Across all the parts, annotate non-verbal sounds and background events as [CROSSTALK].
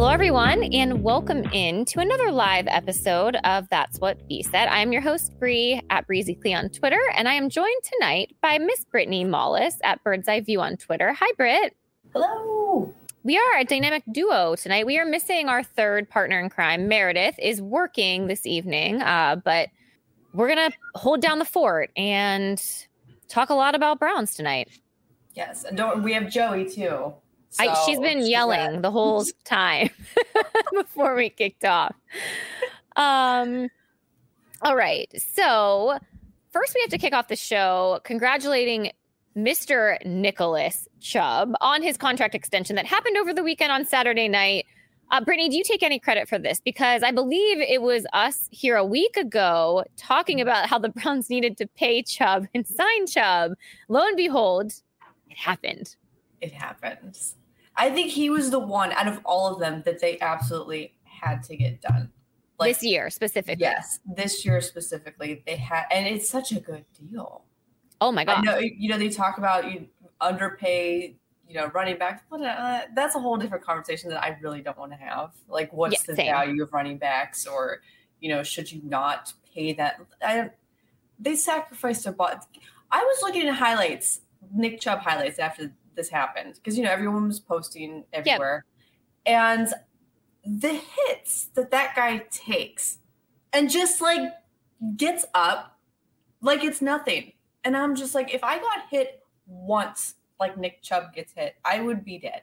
Hello, everyone, and welcome in to another live episode of That's What B Said. I am your host, Bree at Breezy Clee on Twitter, and I am joined tonight by Miss Brittany Mollis at Bird's Eye View on Twitter. Hi, Britt. Hello. We are a dynamic duo tonight. We are missing our third partner in crime. Meredith is working this evening, uh, but we're going to hold down the fort and talk a lot about Browns tonight. Yes, and don't we have Joey too. So I, she's been yelling the whole [LAUGHS] time [LAUGHS] before we kicked off. Um, all right. So, first, we have to kick off the show congratulating Mr. Nicholas Chubb on his contract extension that happened over the weekend on Saturday night. Uh, Brittany, do you take any credit for this? Because I believe it was us here a week ago talking about how the Browns needed to pay Chubb and sign Chubb. Lo and behold, it happened. It happened. I think he was the one out of all of them that they absolutely had to get done. Like, this year specifically. Yes, this year specifically, they had, and it's such a good deal. Oh my god! Know, you know, they talk about you underpay, you know, running backs. But uh, that's a whole different conversation that I really don't want to have. Like, what's the same. value of running backs, or you know, should you not pay that? I, they sacrificed their body. I was looking at highlights, Nick Chubb highlights after this happened because you know everyone was posting everywhere, yep. and the hits that that guy takes, and just like gets up like it's nothing. And I'm just like, if I got hit once, like Nick Chubb gets hit, I would be dead.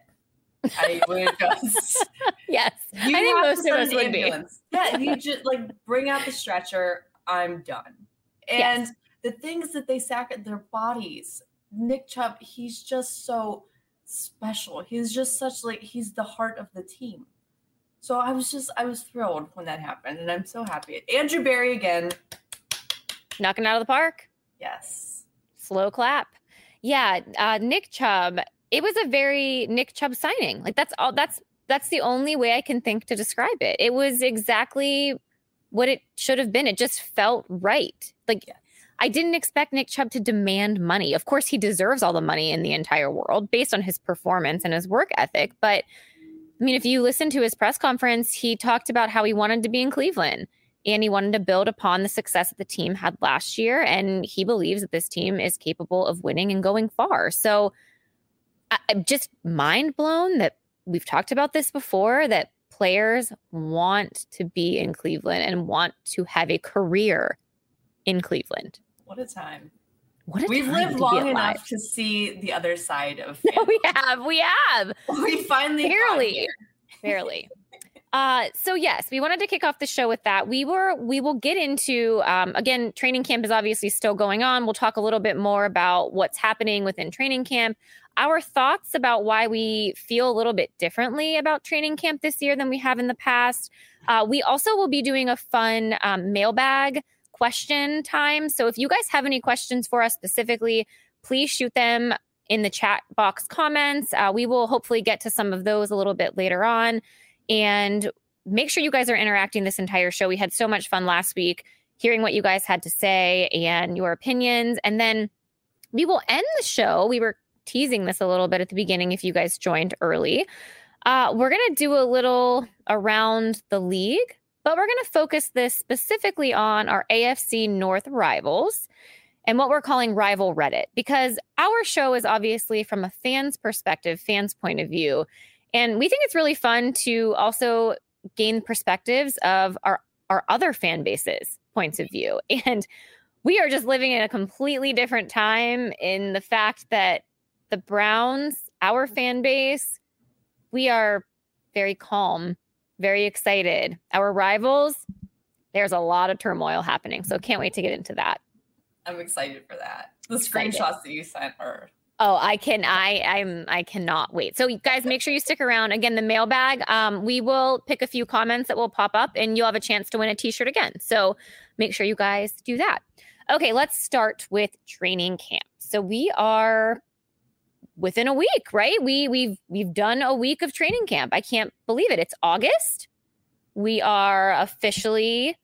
I would [LAUGHS] just yes. I think most of us would ambulance. be. yeah, you just like bring out the stretcher. I'm done. And yes. the things that they sack at their bodies Nick Chubb, he's just so special. He's just such like he's the heart of the team. So I was just I was thrilled when that happened, and I'm so happy. Andrew Berry again, knocking out of the park. Yes, slow clap. Yeah, uh, Nick Chubb. It was a very Nick Chubb signing. Like that's all. That's that's the only way I can think to describe it. It was exactly what it should have been. It just felt right. Like yeah. I didn't expect Nick Chubb to demand money. Of course, he deserves all the money in the entire world based on his performance and his work ethic. But I mean, if you listen to his press conference, he talked about how he wanted to be in Cleveland and he wanted to build upon the success that the team had last year. And he believes that this team is capable of winning and going far. So I'm just mind blown that we've talked about this before that players want to be in Cleveland and want to have a career in Cleveland. What a time. What a We've time lived long enough to see the other side of no, [LAUGHS] we have. We have. [LAUGHS] We finally barely. Barely. Uh, so yes, we wanted to kick off the show with that. We were we will get into um, again. Training camp is obviously still going on. We'll talk a little bit more about what's happening within training camp. Our thoughts about why we feel a little bit differently about training camp this year than we have in the past. Uh, we also will be doing a fun um, mailbag question time. So if you guys have any questions for us specifically, please shoot them in the chat box comments. Uh, we will hopefully get to some of those a little bit later on. And make sure you guys are interacting this entire show. We had so much fun last week hearing what you guys had to say and your opinions. And then we will end the show. We were teasing this a little bit at the beginning if you guys joined early. Uh, we're going to do a little around the league but we're going to focus this specifically on our AFC North rivals and what we're calling rival Reddit, because our show is obviously from a fan's perspective, fan's point of view. And we think it's really fun to also gain perspectives of our, our other fan bases' points of view. [LAUGHS] And we are just living in a completely different time in the fact that the Browns, our fan base, we are very calm very excited. Our rivals, there's a lot of turmoil happening. So can't wait to get into that. I'm excited for that. The excited. screenshots that you sent are Oh, I can I I'm I cannot wait. So guys, make sure you stick around. Again, the mailbag. Um, we will pick a few comments that will pop up and you'll have a chance to win a t-shirt again. So make sure you guys do that. Okay, let's start with training camp. So we are within a week, right? We we've we've done a week of training camp. I can't believe it. It's August. We are officially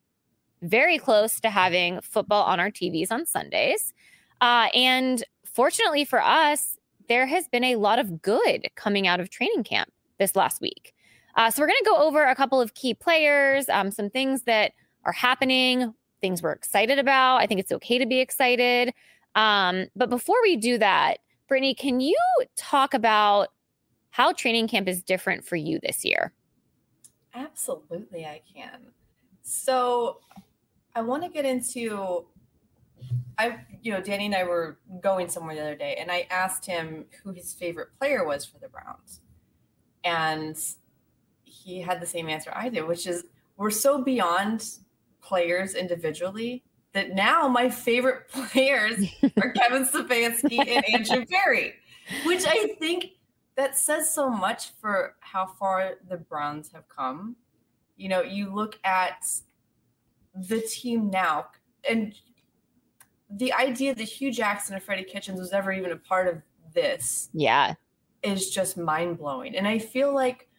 very close to having football on our TVs on Sundays. Uh, and fortunately for us, there has been a lot of good coming out of training camp this last week. Uh, so we're going to go over a couple of key players, um, some things that are happening, things we're excited about. I think it's okay to be excited. Um, but before we do that, Brittany, can you talk about how training camp is different for you this year? Absolutely, I can. So I want to get into I you know, Danny and I were going somewhere the other day and I asked him who his favorite player was for the Browns. And he had the same answer I did, which is we're so beyond players individually that now my favorite [LAUGHS] players are [LAUGHS] Kevin Stefanski and Andrew Berry, which I think that says so much for how far the Browns have come. You know, you look at the team now, and the idea that Hue Jackson and Freddie Kitchens was ever even a part of this, yeah, is just mind blowing. And I feel like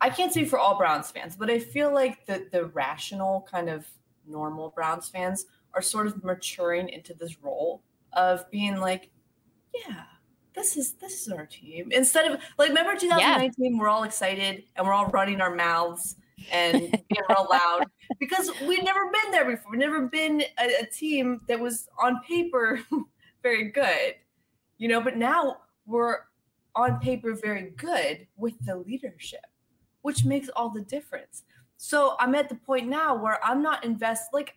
I can't speak for all Browns fans, but I feel like the the rational kind of normal Browns fans are sort of maturing into this role of being like, yeah, this is this is our team. Instead of like remember 2019, yeah. we're all excited and we're all running our mouths and being real loud [LAUGHS] because we'd never been there before. We'd never been a, a team that was on paper [LAUGHS] very good, you know. But now we're on paper very good with the leadership, which makes all the difference. So I'm at the point now where I'm not invest like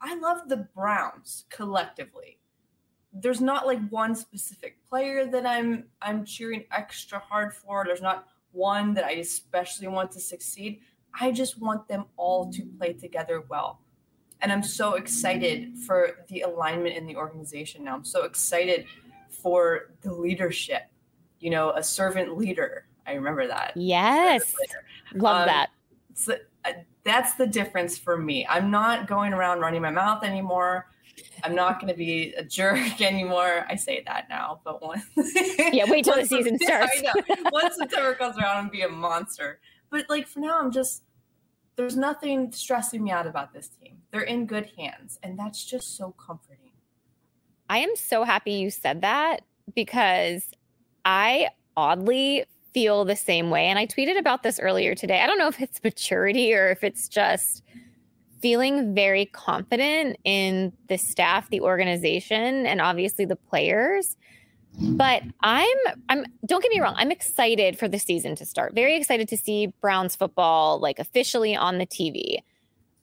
I love the Browns collectively. There's not like one specific player that I'm I'm cheering extra hard for. There's not one that I especially want to succeed. I just want them all to play together well. And I'm so excited for the alignment in the organization now. I'm so excited for the leadership. You know, a servant leader. I remember that. Yes. Love um, that so, uh, that's the difference for me. I'm not going around running my mouth anymore. I'm not going to be a jerk [LAUGHS] anymore. I say that now, but once yeah, wait till the [LAUGHS] season starts. [LAUGHS] Once September comes around, I'm be a monster. But like for now, I'm just there's nothing stressing me out about this team. They're in good hands, and that's just so comforting. I am so happy you said that because I oddly feel the same way. And I tweeted about this earlier today. I don't know if it's [LAUGHS] maturity or if it's just feeling very confident in the staff, the organization, and obviously the players. But I'm I'm don't get me wrong, I'm excited for the season to start. Very excited to see Browns football like officially on the TV.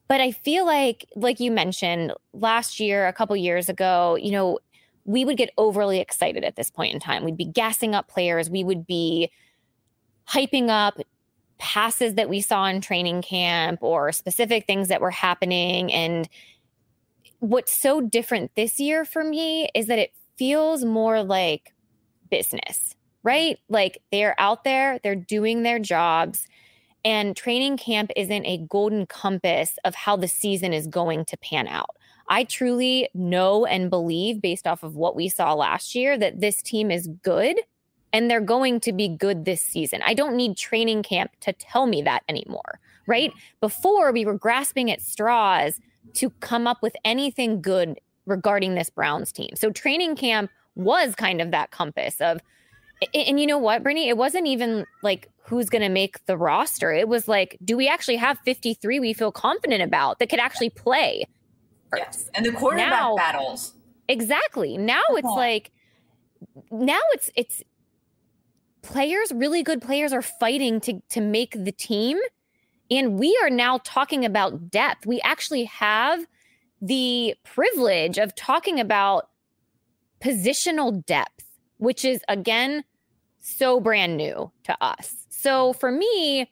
But I feel like like you mentioned last year, a couple years ago, you know, we would get overly excited at this point in time. We'd be gassing up players, we would be hyping up passes that we saw in training camp or specific things that were happening. And what's so different this year for me is that it feels more like business, right? Like they're out there, they're doing their jobs. And training camp isn't a golden compass of how the season is going to pan out. I truly know and believe, based off of what we saw last year, that this team is good and they're going to be good this season. I don't need training camp to tell me that anymore, right? Before we were grasping at straws to come up with anything good regarding this Browns team. So training camp was kind of that compass of and you know what, Brittany? It wasn't even like who's going to make the roster. It was like, do we actually have 53 we feel confident about that could actually play? Yes. And the quarterback now, battles. Exactly. Now it's like, now it's, it's, players, really good players, are fighting to to make the team. And we are now talking about depth. We actually have the privilege of talking about positional depth, which is again so brand new to us. So for me,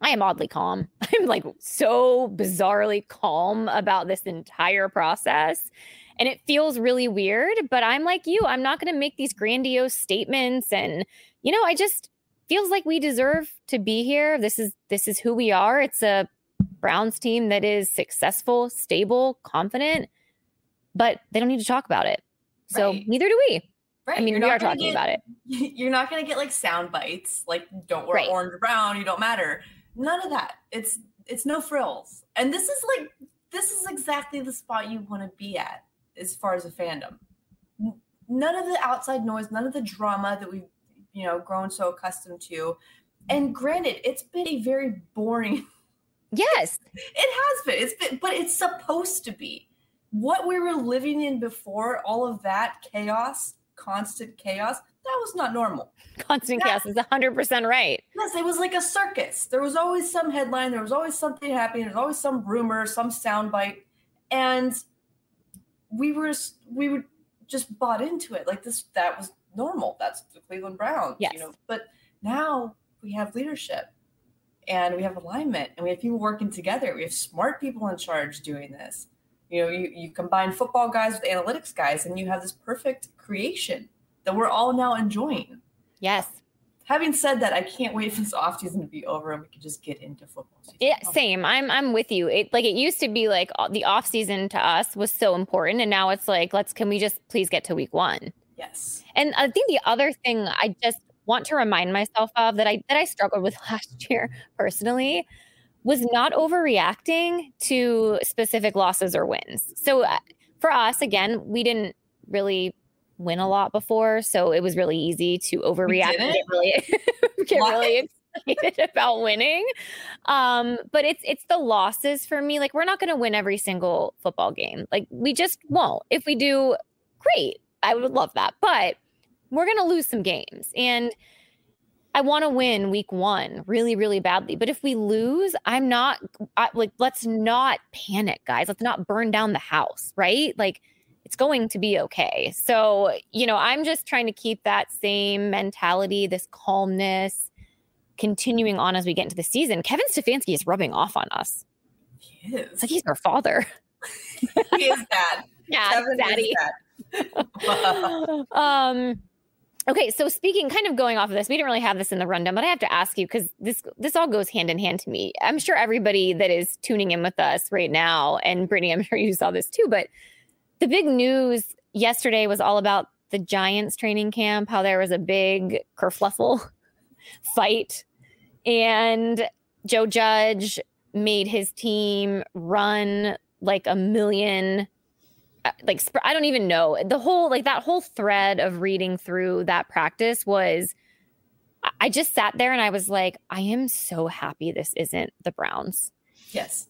I am oddly calm. [LAUGHS] I'm like so bizarrely calm about this entire process. And it feels really weird, but I'm like you. I'm not going to make these grandiose statements and you know, I just feels like we deserve to be here. This is this is who we are. It's a Browns team that is successful, stable, confident, but they don't need to talk about it. So right. neither do we. Right. I mean, you're we are talking get, about it. [LAUGHS] You're not going to get like sound bites, like "Don't wear right. orange or brown, you don't matter." None of that. It's it's no frills, and this is like this is exactly the spot you want to be at as far as a fandom. None of the outside noise, none of the drama that we've you know grown so accustomed to And granted, it's been a very boring. [LAUGHS] Yes, it has been. It's been, but it's supposed to be. What we were living in before all of that chaos, constant chaos, that was not normal. Constant that, chaos is 100% right. Yes, it was like a circus. There was always some headline, there was always something happening, there was always some rumor, some soundbite. And we were we were just bought into it. Like this that was normal. That's the Cleveland Browns. Yes. You know, but now we have leadership and we have alignment and we have people working together. We have smart people in charge doing this. You know, you, you combine football guys with analytics guys and you have this perfect creation that we're all now enjoying. Yes. Having said that, I can't wait for this offseason to be over and we can just get into football season. Yeah, same. I'm I'm with you. It like it used to be like the offseason to us was so important and now it's like let's can we just please get to week 1? Yes. And I think the other thing I just want to remind myself of that I that I struggled with [LAUGHS] last year personally was not overreacting to specific losses or wins. So uh, for us again, we didn't really win a lot before, so it was really easy to overreact and get really, [LAUGHS] get really excited about winning. Um, but it's it's the losses for me. Like we're not going to win every single football game. Like we just won't. If we do, great. I would love that. But we're going to lose some games, and I want to win week one really, really badly. But if we lose, I'm not I, like. Let's not panic, guys. Let's not burn down the house, right? Like it's going to be okay. So, you know, I'm just trying to keep that same mentality, this calmness, continuing on as we get into the season. Kevin Stefanski is rubbing off on us. He is. It's like he's our father. [LAUGHS] he is dad. [LAUGHS] yeah, Kevin daddy. [LAUGHS] um okay so speaking kind of going off of this we didn't really have this in the rundown but i have to ask you because this this all goes hand in hand to me i'm sure everybody that is tuning in with us right now and brittany i'm sure you saw this too but the big news yesterday was all about the Giants training camp, how there was a big kerfluffle [LAUGHS] fight. And Joe Judge made his team run like a million uh, like I don't even know. The whole like that whole thread of reading through that practice was I just sat there and I was like, I am so happy this isn't the Browns. Yes.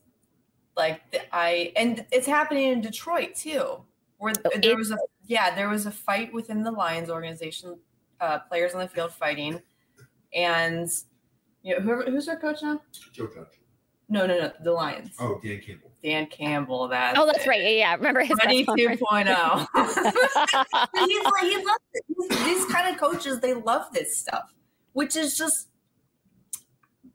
Like I and it's happening in Detroit too, where oh, there was a yeah there was a fight within the Lions organization, uh, players on the field fighting, and you know whoever who's their coach now? Joe Judge. No, no, no, the Lions. Oh, Dan Campbell. Dan Campbell. That. Oh, that's it. right. Yeah, yeah. Remember his Ready 2.0. he's like he loves it. These kind of coaches, they love this stuff, which is just.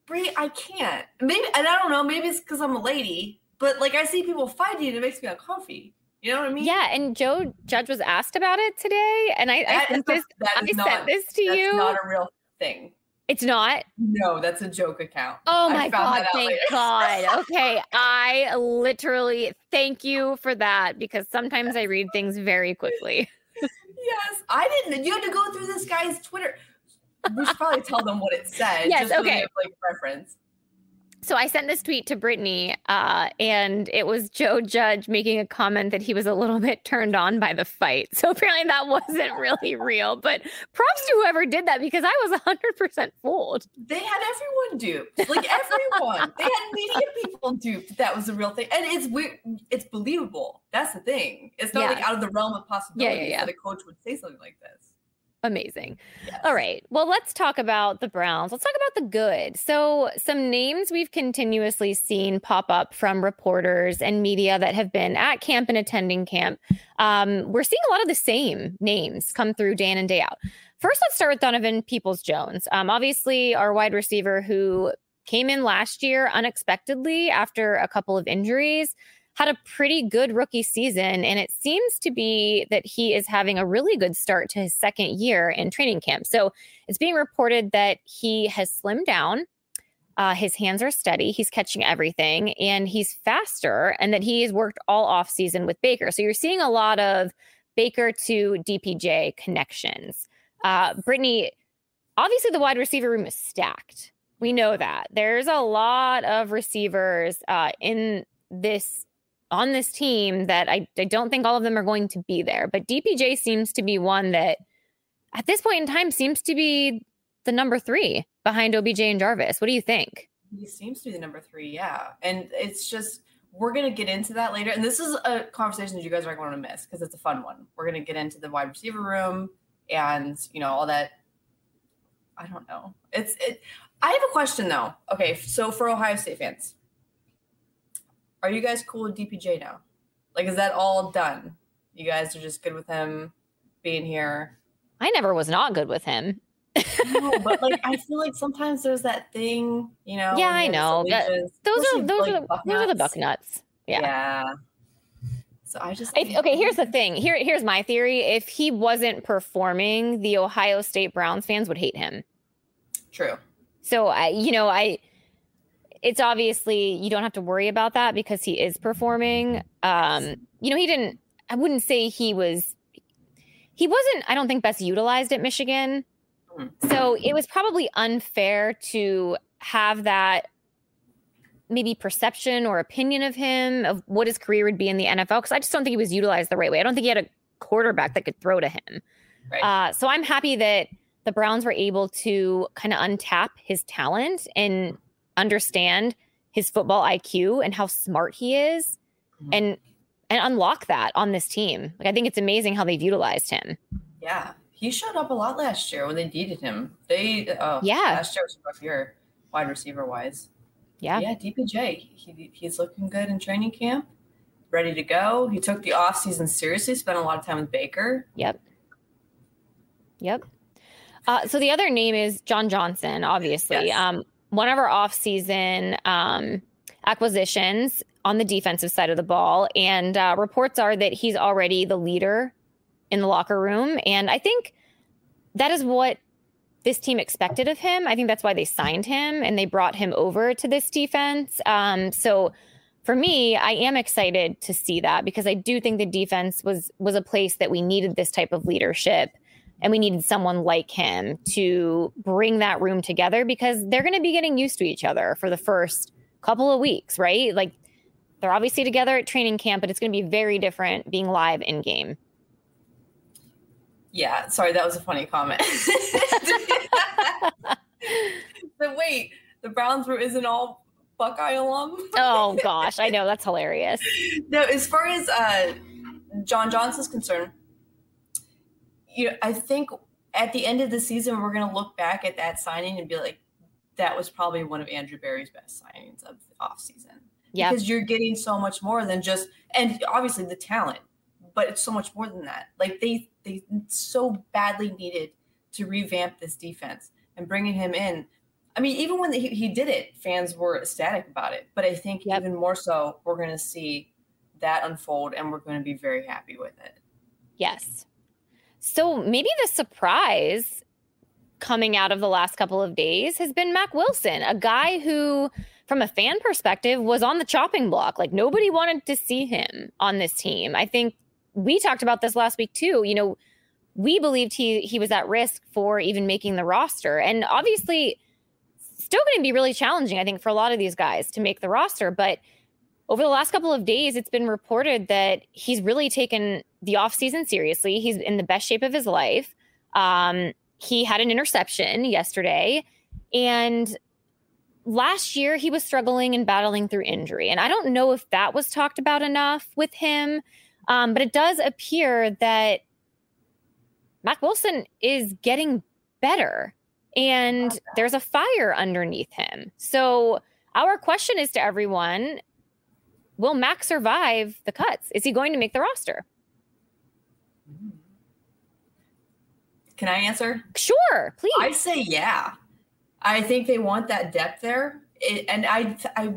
Brie, I can't. Maybe, and I don't know. Maybe it's because I'm a lady, but like I see people fighting, and it makes me uncomfy. You know what I mean? Yeah, and Joe Judge was asked about it today, and I, I sent this. I not, sent this to you. That's not a real thing. It's not. No, that's a joke account. Oh my god! Thank God. [LAUGHS] Okay, I literally thank you for that because sometimes I read things very quickly. yes, I didn't. You had to go through this guy's Twitter. We should probably tell them what it said. Yes. okay. like reference. So I sent this tweet to Brittany, uh, and it was Joe Judge making a comment that he was a little [LAUGHS] bit turned on by the fight. So apparently that wasn't really real. But props to whoever did that because I was 100% fooled. They had everyone duped, like everyone. they had media people duped. That was a real thing, and it's weird. It's believable. That's the thing. It's not yeah. like out of the realm of possibility yeah, yeah, that a coach would say something like this. Amazing. Yes. All right. Well, let's talk about the Browns. Let's talk about the good. So, some names we've continuously seen pop up from reporters and media that have been at camp and attending camp. Um, we're seeing a lot of the same names come through day in and day out. First, let's start with Donovan Peoples Jones. Um, obviously, our wide receiver who came in last year unexpectedly after a couple of injuries had a pretty good rookie season. And it seems to be that he is having a really good start to his second year in training camp. So it's being reported that he has slimmed down. Uh, his hands are steady. He's catching everything and he's faster, and that he has worked all off season with Baker. So you're seeing a lot of Baker to DPJ connections. Uh, Brittany, obviously, the wide receiver room is stacked. We know that. There's a lot of receivers uh, in this on this team that I, I don't think all of them are going to be there. But DPJ seems to be one that at this point in time seems to be the number three behind OBJ and Jarvis. What do you think? He seems to be the number three, yeah. And it's just we're gonna get into that later. And this is a conversation that you guys aren't going to miss because it's a fun one. We're gonna get into the wide receiver room and you know all that. I don't know. It's it. I have a question though. Okay, so for Ohio State fans, are you guys cool with DPJ now? Like, is that all done? You guys are just good with him being here. I never was not good with him. no, but like [LAUGHS] I feel like sometimes there's that thing, you know. Yeah, I know. That, those are those like are the, those are the buck nuts. Yeah. Yeah. So I just I, okay. Here's the thing. Here, here's my theory. If he wasn't performing, the Ohio State Browns fans would hate him. True. So I, you know, I. It's obviously you don't have to worry about that because he is performing. Um, you know, he didn't. I wouldn't say he was. He wasn't. I don't think best utilized at Michigan. Mm-hmm. So it was probably unfair to have that maybe perception or opinion of him of what his career would be in the NFL because I just don't think he was utilized the right way. I don't think he had a quarterback that could throw to him. Right. Uh, so I'm happy that the Browns were able to kind of untap his talent and understand his football IQ and how smart he is mm-hmm. and and unlock that on this team. Like I think it's amazing how they've utilized him. Yeah he showed up a lot last year when they needed him. They uh, yeah, last year was a rough year, wide receiver wise. Yeah, yeah, DPJ. He, he's looking good in training camp, ready to go. He took the off season seriously. Spent a lot of time with Baker. Yep. Yep. Uh, so the other name is John Johnson. Obviously, yes. um, one of our off season um, acquisitions on the defensive side of the ball, and uh, reports are that he's already the leader in the locker room. And I think that is what this team expected of him. I think that's why they signed him and they brought him over to this defense. Um, so for me, I am excited to see that because I do think the defense was was a place that we needed this type of leadership and we needed someone like him to bring that room together because they're going to be getting used to each other for the first couple of weeks, right? Like they're obviously together at training camp, but it's going to be very different being live in game. Yeah, sorry, that was a funny comment. [LAUGHS] but wait, the Browns room isn't all Buckeye alum. oh [LAUGHS] gosh, I know that's hilarious. No, as far as uh, John Johnson's concerned, you know, I think at the end of the season we're going to look back at that signing and be like, that was probably one of Andrew Berry's best signings of the offseason. Yeah, because you're getting so much more than just, and obviously the talent but it's so much more than that. Like they they so badly needed to revamp this defense and bringing him in. I mean, even when he, he did it, fans were ecstatic about it. But I think yep. even more so, we're going to see that unfold, and we're going to be very happy with it. Yes. So maybe the surprise coming out of the last couple of days has been Mack Wilson, a guy who, from a fan perspective, was on the chopping block. Like nobody wanted to see him on this team. I think we talked about this last week too. You know, we believed he he was at risk for even making the roster, and obviously, still going to be really challenging. I think for a lot of these guys to make the roster, but over the last couple of days, it's been reported that he's really taken the offseason seriously. He's in the best shape of his life. Um, he had an interception yesterday, and last year he was struggling and battling through injury. And I don't know if that was talked about enough with him. Um, but it does appear that Mack Wilson is getting better and there's a fire underneath him. So, our question is to everyone Will Mack survive the cuts? Is he going to make the roster? Can I answer? Sure, please. I say yeah. I think they want that depth there. It, and I, I,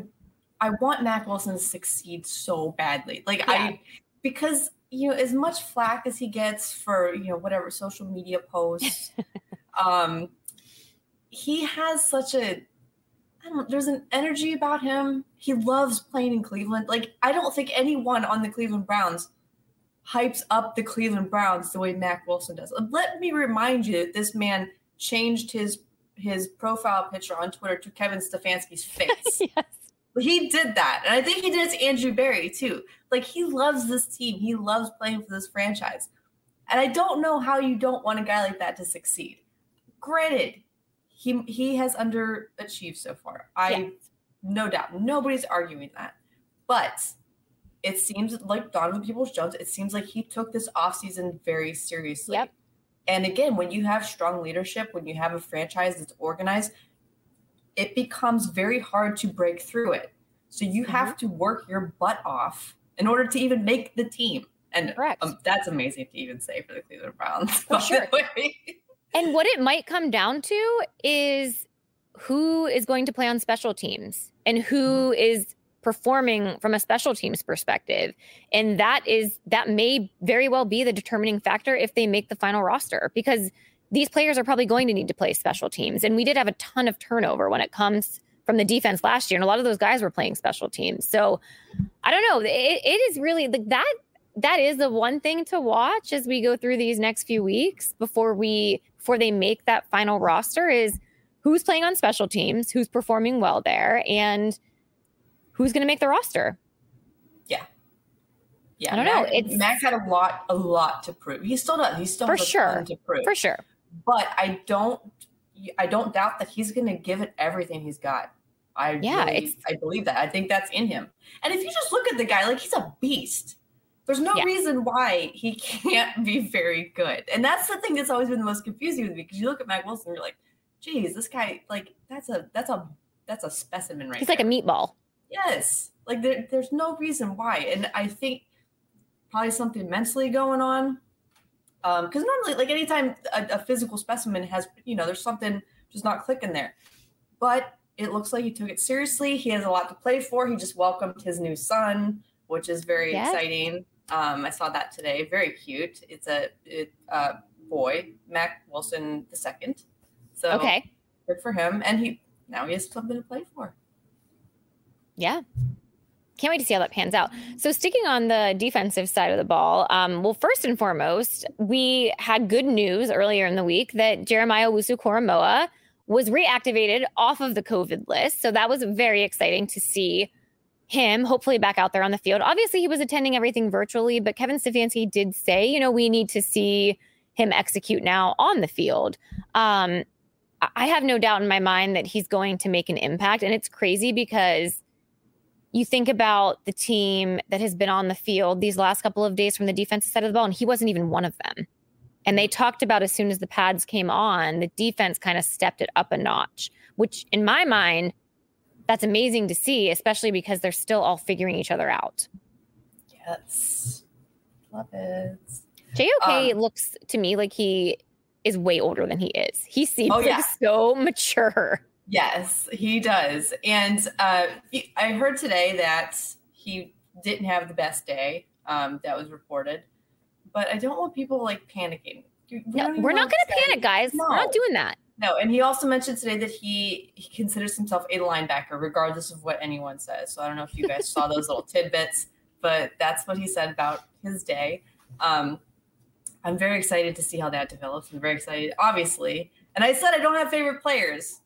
I want Mack Wilson to succeed so badly. Like yeah. I, because you know as much flack as he gets for you know whatever social media posts [LAUGHS] um he has such a I don't there's an energy about him he loves playing in cleveland like i don't think anyone on the cleveland browns hypes up the cleveland browns the way Mack wilson does let me remind you that this man changed his his profile picture on twitter to kevin stefanski's [LAUGHS] face yes he did that. And I think he did it to Andrew Berry too. Like he loves this team. He loves playing for this franchise. And I don't know how you don't want a guy like that to succeed. Granted, he he has underachieved so far. I yeah. no doubt nobody's arguing that, but it seems like Donovan Peoples Jones. It seems like he took this offseason very seriously. Yep. And again, when you have strong leadership, when you have a franchise that's organized, it becomes very hard to break through it. So you mm-hmm. have to work your butt off in order to even make the team. And um, that's amazing to even say for the Cleveland Browns. [LAUGHS] For sure. And what it might come down to is who is going to play on special teams and who mm-hmm. performing from a special teams perspective. And that is that may very well be the determining factor if they make the final roster because these players are probably going to need to play special teams. And we did have a ton of turnover when it comes from the defense last year. And a lot of those guys were playing special teams. So I don't know. It, it is really like that. That is the one thing to watch as we go through these next few weeks before we before they make that final roster is who's playing on special teams, who's performing well there, and who's going to make the roster. Yeah. Yeah. I don't Mack, know. It's Mack had a lot, a lot to prove. He still does. He still for sure to prove. For sure. But I don't, I don't doubt that he's going to give it everything he's got. I yeah, really, I believe that. I think that's in him. And if you just look at the guy, like he's a beast. There's no yeah. reason why he [LAUGHS] can't be very good. And that's the thing that's always been the most confusing with me because you look at Mack Wilson, and you're like, geez, this guy, like, that's a that's a that's a specimen right He's there. like a meatball. Yes. Like there, there's no reason why. And I think probably something mentally going on. Um, because normally, like anytime a, a physical specimen has, you know, there's something just not clicking there. But it looks like he took it seriously. He has a lot to play for. He just welcomed his new son, which is very yes. exciting. Um, I saw that today. Very cute. It's a it, uh, boy, Mack Wilson the second. So okay, good for him. And he now he has something to play for. Yeah. Can't wait to see how that pans out. So, sticking on the defensive side of the ball, um, well, first and foremost, we had good news earlier in the week that Jeremiah Owusu-Koramoah was reactivated off of the COVID list. So, that was very exciting to see him hopefully back out there on the field. Obviously, he was attending everything virtually, but Kevin Stefanski did say, you know, we need to see him execute now on the field. Um, I have no doubt in my mind that he's going to make an impact. And it's crazy because you think about the team that has been on the field these last couple of days from the defensive side of the ball, and he wasn't even one of them. And they talked about as soon as the pads came on, the defense kind of stepped it up a notch, which in my mind, that's amazing to see, especially because they're still all figuring each other out. Yes. Love it. JOK um, looks to me like he is way older than he is. He seems oh, yeah. like so [LAUGHS] mature. Yes, he does. And uh, I heard today that he didn't have the best day um, that was reported, but I don't want people like panicking. We no, we're not going to panic, guys. No. We're not doing that. No, and he also mentioned today that he he considers himself a linebacker, regardless of what anyone says. So I don't know if you guys saw those little [LAUGHS] tidbits, but that's what he said about his day. Um, I'm very excited to see how that develops. I'm very excited, obviously. And I said I don't have favorite players.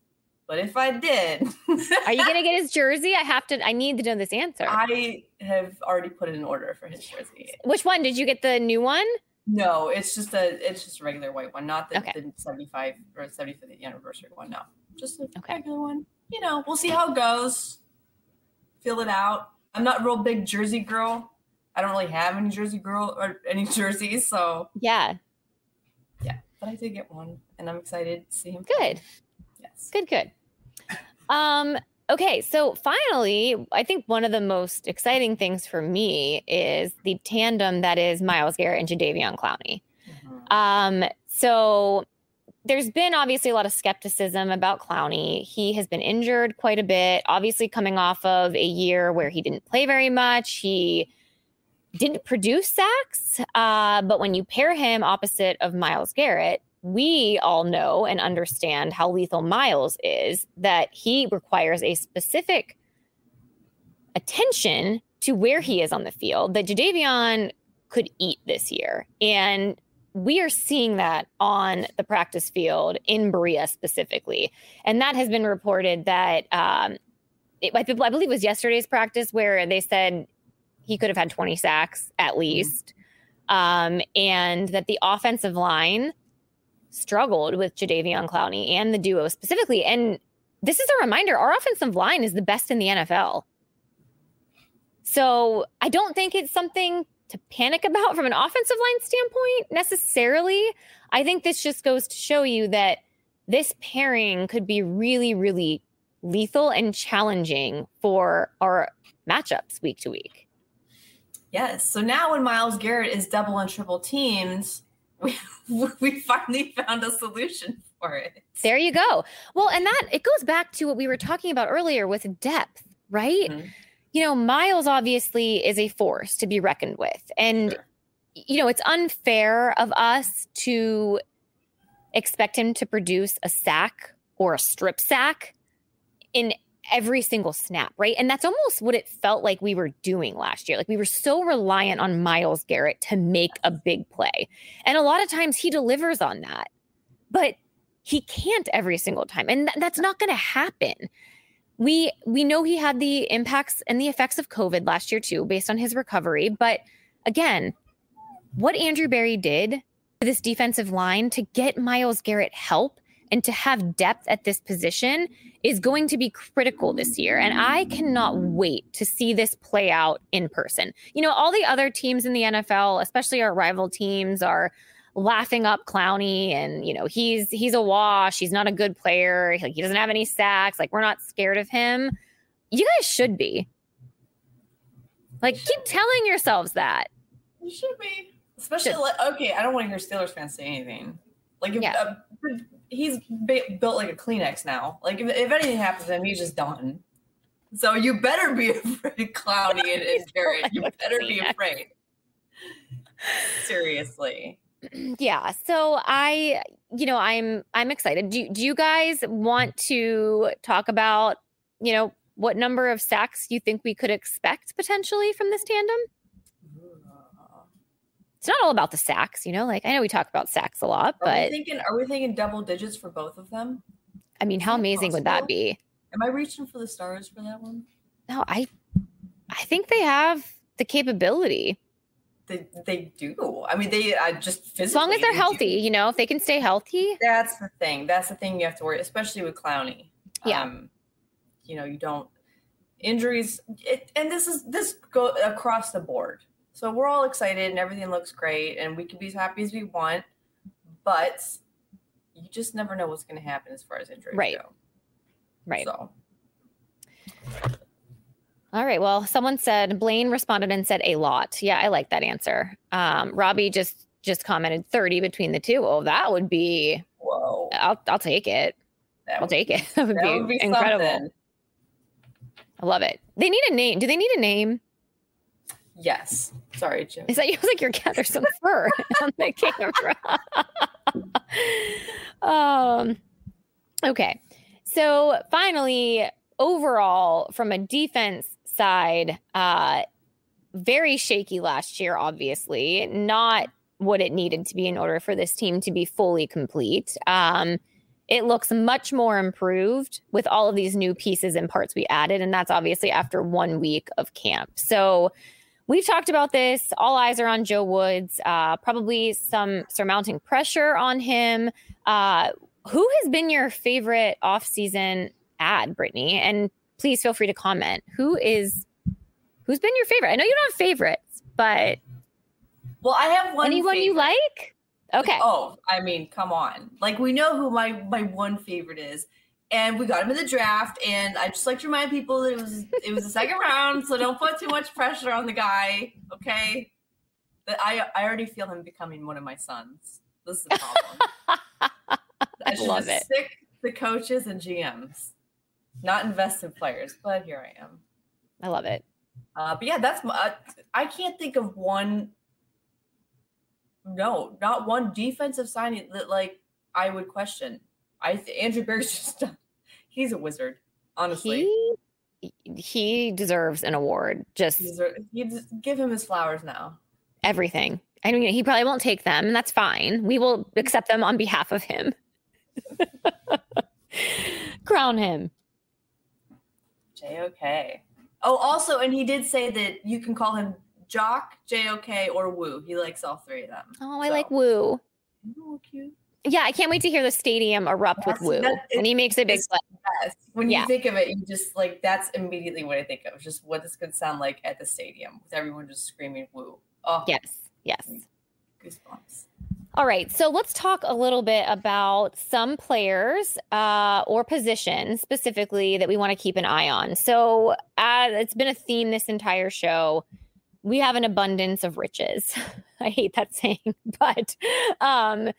But if I did, [LAUGHS] are you gonna get his jersey? I have to. I need to know this answer. I have already put it in order for his jersey. Which one did you get? The new one? No, it's just a it's just a regular white one, not the, okay. the 75 or 75th anniversary one. No, just a okay. regular one. You know, we'll see how it goes. Fill it out. I'm not a real big jersey girl. I don't really have any jersey girl or any [LAUGHS] jerseys, so yeah, yeah. But I did get one, and I'm excited to see him. Good. Yes. Good. Good. Um, okay, so finally, I think one of the most exciting things for me is the tandem that is Myles Garrett and Jadeveon Clowney. Mm-hmm. Um, so there's been obviously a lot of skepticism about Clowney. He has been injured quite a bit, obviously coming off of a year where he didn't play very much. He didn't produce sacks, uh, but when you pair him opposite of Myles Garrett, we all know and understand how lethal Myles is, that he requires a specific attention to where he is on the field that Jadeveon could eat this year. And we are seeing that on the practice field in Berea specifically. And that has been reported that um, it, I believe it was yesterday's practice where they said he could have had 20 sacks at least. Um, and that the offensive line struggled with Jadeveon Clowney and the duo specifically. And this is a reminder our offensive line is the best in the NFL. So I don't think it's something to panic about from an offensive line standpoint necessarily. I think this just goes to show you that this pairing could be really, really lethal and challenging for our matchups week to week. Yes. So now when Myles Garrett is double and triple teams, we, [LAUGHS] we finally found a solution for it. There you go. Well, and that it goes back to what we were talking about earlier with depth, right? Mm-hmm. You know, Myles obviously is a force to be reckoned with. And, sure. you know, it's unfair of us to expect him to produce a sack or a strip sack in every single snap, right? And that's almost what it felt like we were doing last year. Like we were so reliant on Myles Garrett to make a big play. And a lot of times he delivers on that, but he can't every single time. And th- that's not going to happen. We we know he had the impacts and the effects of COVID last year too based on his recovery, but again, what Andrew Berry did to this defensive line to get Myles Garrett help and to have depth at this position is going to be critical this year. And I cannot wait to see this play out in person. You know, all the other teams in the NFL, especially our rival teams, are laughing up Clowney and you know he's he's a wash. He's not a good player. Like he doesn't have any sacks. Like we're not scared of him. You guys should be. Like keep telling yourselves that. You should be. Especially like, okay i don't want to hear steelers fans say anything. Like if, yeah. uh, he's ba- built like a Kleenex now. Like if, if anything happens to him, he's just done. So you better be [LAUGHS] afraid, Clowney and, and [LAUGHS] Garrett. You better be afraid. Seriously. [CLEARS THROAT] Yeah. So I, you know, I'm I'm excited. Do do you guys want to talk about, you know, what number of sacks you think we could expect potentially from this tandem? It's not all about the sacks, you know. Like I know we talk about sacks a lot, are but we thinking are we thinking double digits for both of them? I mean, how amazing possible? would that be? Am I reaching for the stars for that one? No, I I think they have the capability. They, they do. I mean, they I just physically as long as they're healthy, do. you know, if they can stay healthy. That's the thing. That's the thing you have to worry, especially with Clowney. Yeah. Um, you know, you don't injuries, it, and this is this go across the board. So we're all excited and everything looks great and we can be as happy as we want, but you just never know what's going to happen as far as injuries right. go. Right. So. All right. Well, someone said Blaine responded and said a lot. Yeah, I like that answer. Um, Robbie just just commented 30 between the two. Oh, that would be whoa. I'll I'll take it. That I'll take it. [LAUGHS] That would, that be, would be, incredible. Something. I love it. They need a name. Do they need a name? Yes. Sorry, Jim. Is that you? like you're gathering some [LAUGHS] fur on the camera. um. Okay. So finally, overall, from a defense side, uh, very shaky last year. Obviously, not what it needed to be in order for this team to be fully complete. Um, it looks much more improved with all of these new pieces and parts we added, and that's obviously after one week of camp. So We've talked about this. All eyes are on Joe Woods. Uh, probably some surmounting pressure on him. Uh, who has been your favorite offseason ad, Brittany? And please feel free to comment. Who is who's been your favorite? I know you don't have favorites, but well, I have one. Anyone favorite. you like? Okay. Oh, I mean, come on. Like we know who my my one favorite is and we got him in the draft. And I just like to remind people that it was it was the second [LAUGHS] round, so don't put too much pressure on the guy. Okay, but I I already feel him becoming one of my sons. This is the problem. [LAUGHS] I, love it. Sick the coaches and GMs, not invest in players. But here I am. I love it. Uh, but yeah, that's my. Uh, I can't think of one. No, not one defensive signing that like I would question. I Andrew Berry's [LAUGHS] just he's a wizard. Honestly, he he deserves an award. Just you just give him his flowers now. Everything. I mean, he probably won't take them. And that's fine. We will accept them on behalf of him. [LAUGHS] Crown him. JOK. Oh, also, and he did say that you can call him Jock, JOK, or Woo. He likes all three of them. Oh, I so. like Woo. Oh, cute. Yeah, I can't wait to hear the stadium erupt that's, with Woo. And he makes a big play. Yes. When yeah. you think of it, you just like that's immediately what I think of. Just what this could sound like at the stadium with everyone just screaming Woo. Oh yes, yes. Goosebumps. All right, so let's talk a little bit about some players uh, or positions specifically that we want to keep an eye on. So, uh, it's been a theme this entire show. We have an abundance of riches. [LAUGHS] I hate that [LAUGHS] saying, but um,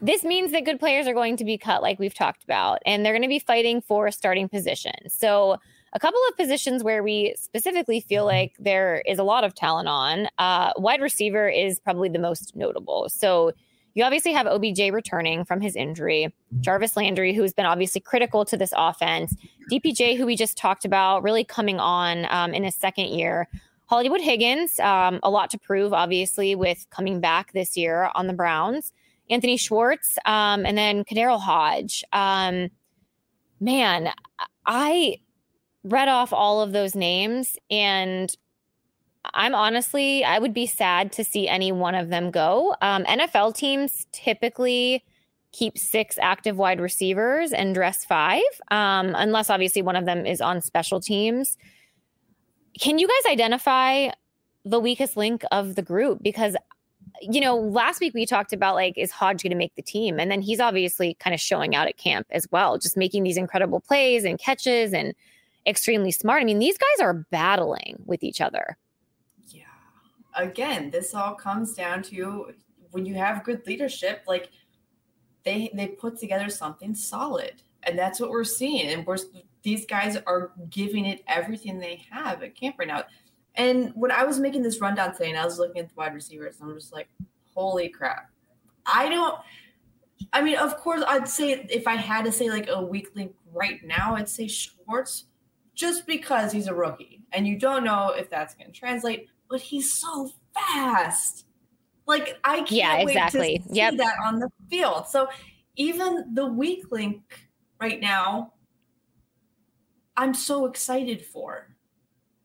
this means that good players are going to be cut, like we've talked about, and they're going to be fighting for a starting position. So, a couple of positions where we specifically feel like there is a lot of talent on. Uh, wide receiver is probably the most notable. So you obviously have OBJ returning from his injury, Jarvis Landry, who's been obviously critical to this offense, DPJ, who we just talked about, really coming on um, in his second year. Hollywood Higgins, um, a lot to prove, obviously, with coming back this year on the Browns. Anthony Schwartz, um, and then KhaDarel Hodge. Um, man, I read off all of those names and I'm honestly, I would be sad to see any one of them go. Um, NFL teams typically keep six active wide receivers and dress five, um, unless obviously one of them is on special teams. Can you guys identify the weakest link of the group? Because, you know, last week we talked about like, is Hodge going to make the team? And then he's obviously kind of showing out at camp as well, just making these incredible plays and catches and extremely smart. I mean, these guys are battling with each other. Yeah. Again, this all comes down to when you have good leadership, like they they put together something solid. And that's what we're seeing. And we're these guys are giving it everything they have at camp right now. And when I was making this rundown today and I was looking at the wide receivers, I'm just like, holy crap. I don't I mean, of course, I'd say if I had to say like a weak link right now, I'd say Schwartz just because he's a rookie and you don't know if that's going to translate, but he's so fast. Like I can't yeah, exactly. wait to yep. see that on the field. So even the weak link right now, I'm so excited for.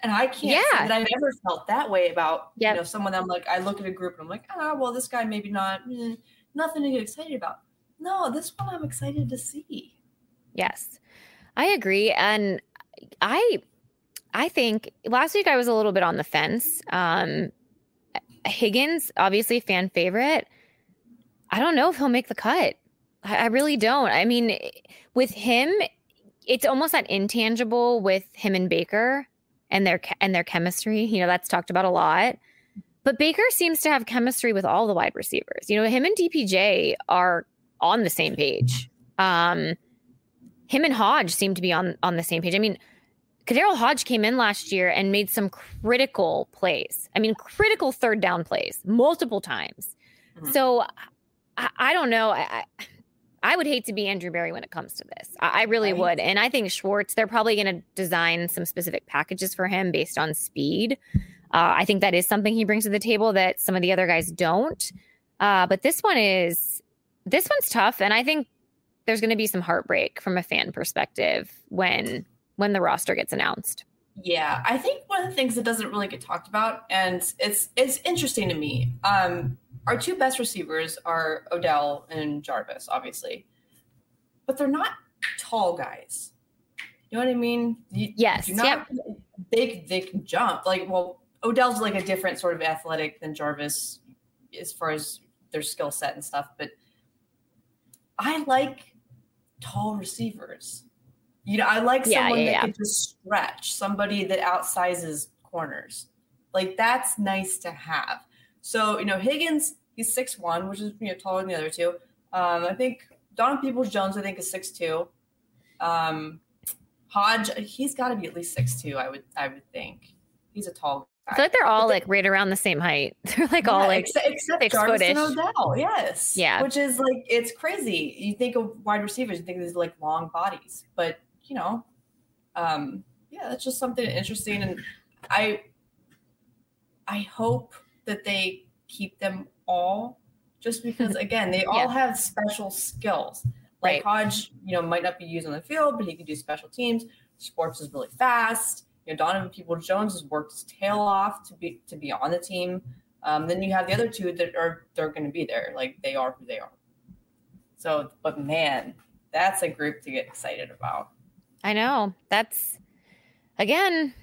And I can't yeah. say that I never felt that way about yep. you know someone I'm like I look at a group and I'm like, ah, well, this guy maybe not eh, nothing to get excited about. No, this one I'm excited to see. Yes. I agree. And I I think last week I was a little bit on the fence. Um, Higgins, obviously fan favorite. I don't know if he'll make the cut. I, I really don't. I mean, with him, it's almost that intangible with him and Baker and their and their chemistry. You know, that's talked about a lot. But Baker seems to have chemistry with all the wide receivers. You know, him and DPJ are on the same page. Um, him and Hodge seem to be on on the same page. I mean, KhaDarel Hodge came in last year and made some critical plays. I mean, critical third down plays multiple times. Mm-hmm. So I, I, don't know. I, I would hate to be Andrew Berry when it comes to this. I, I really right. would. And I think Schwartz, they're probably going to design some specific packages for him based on speed. Uh, I think that is something he brings to the table that some of the other guys don't. Uh, but this one is this one's tough, and I think there's going to be some heartbreak from a fan perspective when when the roster gets announced. Yeah, I think one of the things that doesn't really get talked about, and it's it's interesting to me. Um, our two best receivers are Odell and Jarvis, obviously, but they're not tall guys. You know what I mean? You, yes. Not, yep. They they can jump. Like, well, Odell's like a different sort of athletic than Jarvis as far as their skill set and stuff, but I like tall receivers. You know, I like yeah, someone yeah, that yeah. can just stretch, somebody that outsizes corners. Like that's nice to have. So, you know, Higgins, he's six one, which is you know taller than the other two. Um, I think Donovan Peoples Jones, I think, is six two. Um, Hodge, he's got to be at least six two. I would, I would think. He's a tall guy. I feel like they're all like right around the same height. [LAUGHS] They're like yeah, all like except, except Jarvis Odell, yes, yeah. Which is like it's crazy. You think of wide receivers, you think these like long bodies, but you know, um, yeah, that's just something interesting. And I, I hope that they keep them all, just because [LAUGHS] again, they all yeah. have special skills. Like right. Hodge, you know, might not be used on the field, but he can do special teams. Schwartz is really fast you know, Donovan people Jones has worked his tail off to be to be on the team. Um, then you have the other two that are they're going to be there, like they are who they are. So, but man, that's a group to get excited about. I know. That's again,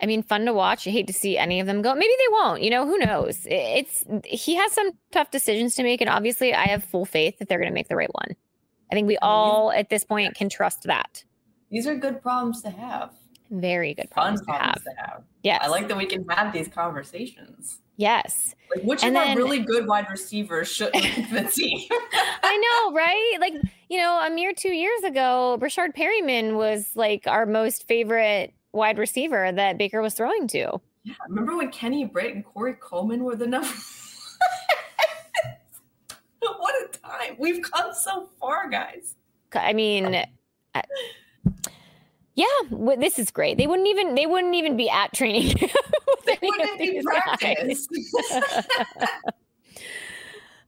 I mean, fun to watch. I hate to see any of them go. Maybe they won't. You know, who knows? It's he has some tough decisions to make, and obviously, I have full faith that they're going to make the right one. I think we all at this point can trust that. These are good problems to have. Very good problems, problems to, have. have. Yes. I like that we can have these conversations. Yes. Like which and of then, our really good wide receivers should the team? [LAUGHS] I know, [LAUGHS] right? Like, you know, a mere two years ago, Breshad Perryman was like our most favorite wide receiver that Baker was throwing to. Yeah. Remember when Kenny Britt and Corey Coleman were the number [LAUGHS] what a time. We've come so far, guys. I mean, yeah, this is great. They wouldn't even they wouldn't even be at training. [LAUGHS] they wouldn't be practice. [LAUGHS]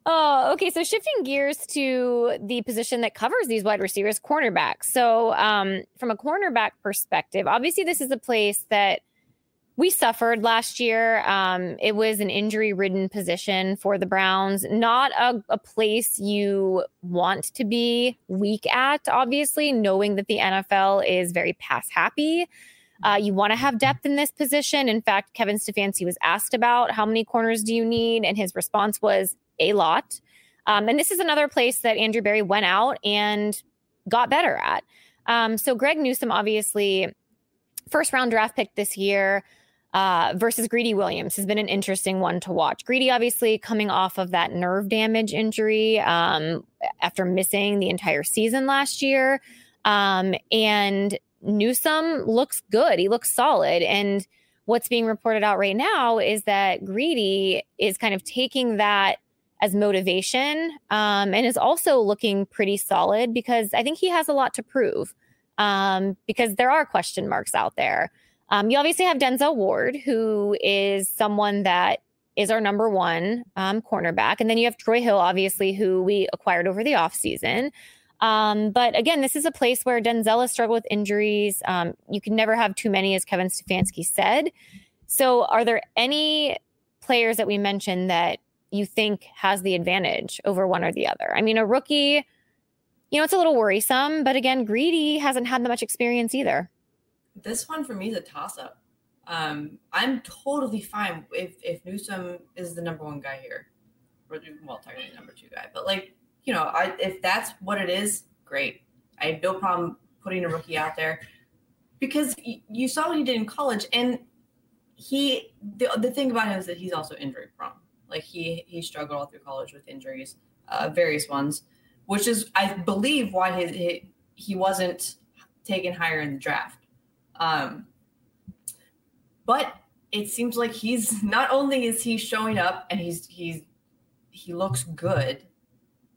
oh, okay. So shifting gears to the position that covers these wide receivers, cornerbacks. So, um, from a cornerback perspective, obviously this is a place that we suffered last year. Um, it was an injury ridden position for the Browns, not a, a, place you want to be weak at, obviously, knowing that the NFL is very pass happy. Uh, you want to have depth in this position. In fact, Kevin Stefanski was asked about how many corners do you need, and his response was a lot. Um, and this is another place that Andrew Berry went out and got better at. Um, so Greg Newsome, obviously, first round draft pick this year uh, versus Greedy Williams has been an interesting one to watch. Greedy, obviously, coming off of that nerve damage injury um, after missing the entire season last year. Um, and Newsome looks good. He looks solid. And what's being reported out right now is that Greedy is kind of taking that as motivation um, and is also looking pretty solid because I think he has a lot to prove um, because there are question marks out there. Um, you obviously have Denzel Ward, who is someone that is our number one um, cornerback. And then you have Troy Hill, obviously, who we acquired over the offseason. Um, but again, this is a place where Denzel has struggled with injuries. Um, you can never have too many, as Kevin Stefanski said. So, are there any players that we mentioned that you think has the advantage over one or the other? I mean, a rookie, you know, it's a little worrisome, but again, Greedy hasn't had that much experience either this one for me is a toss up. Um, I'm totally fine if if Newsome is the number one guy here, well, technically the number two guy, but like you know, I if that's what it is, great. I have no problem putting a rookie out there because you saw what he did in college, and he the the thing about him is that he's also injury prone. Like he he struggled all through college with injuries, uh, various ones, which is I believe why he, he he wasn't taken higher in the draft um, but it seems like he's [LAUGHS] not only is he showing up and he's he's he looks good,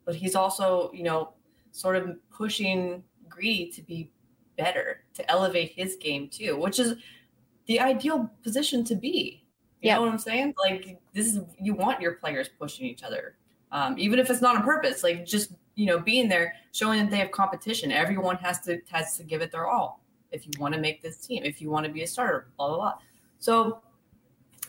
but he's also you know sort of pushing Greedy to be better to elevate his game too, which is the ideal position to be. You yep. know what I'm saying? Like this is you want your players pushing each other, um, even if it's not on purpose. Like just you know being there, showing that they have competition. Everyone has to has to give it their all if you want to make this team, if you want to be a starter, blah, blah, blah. So,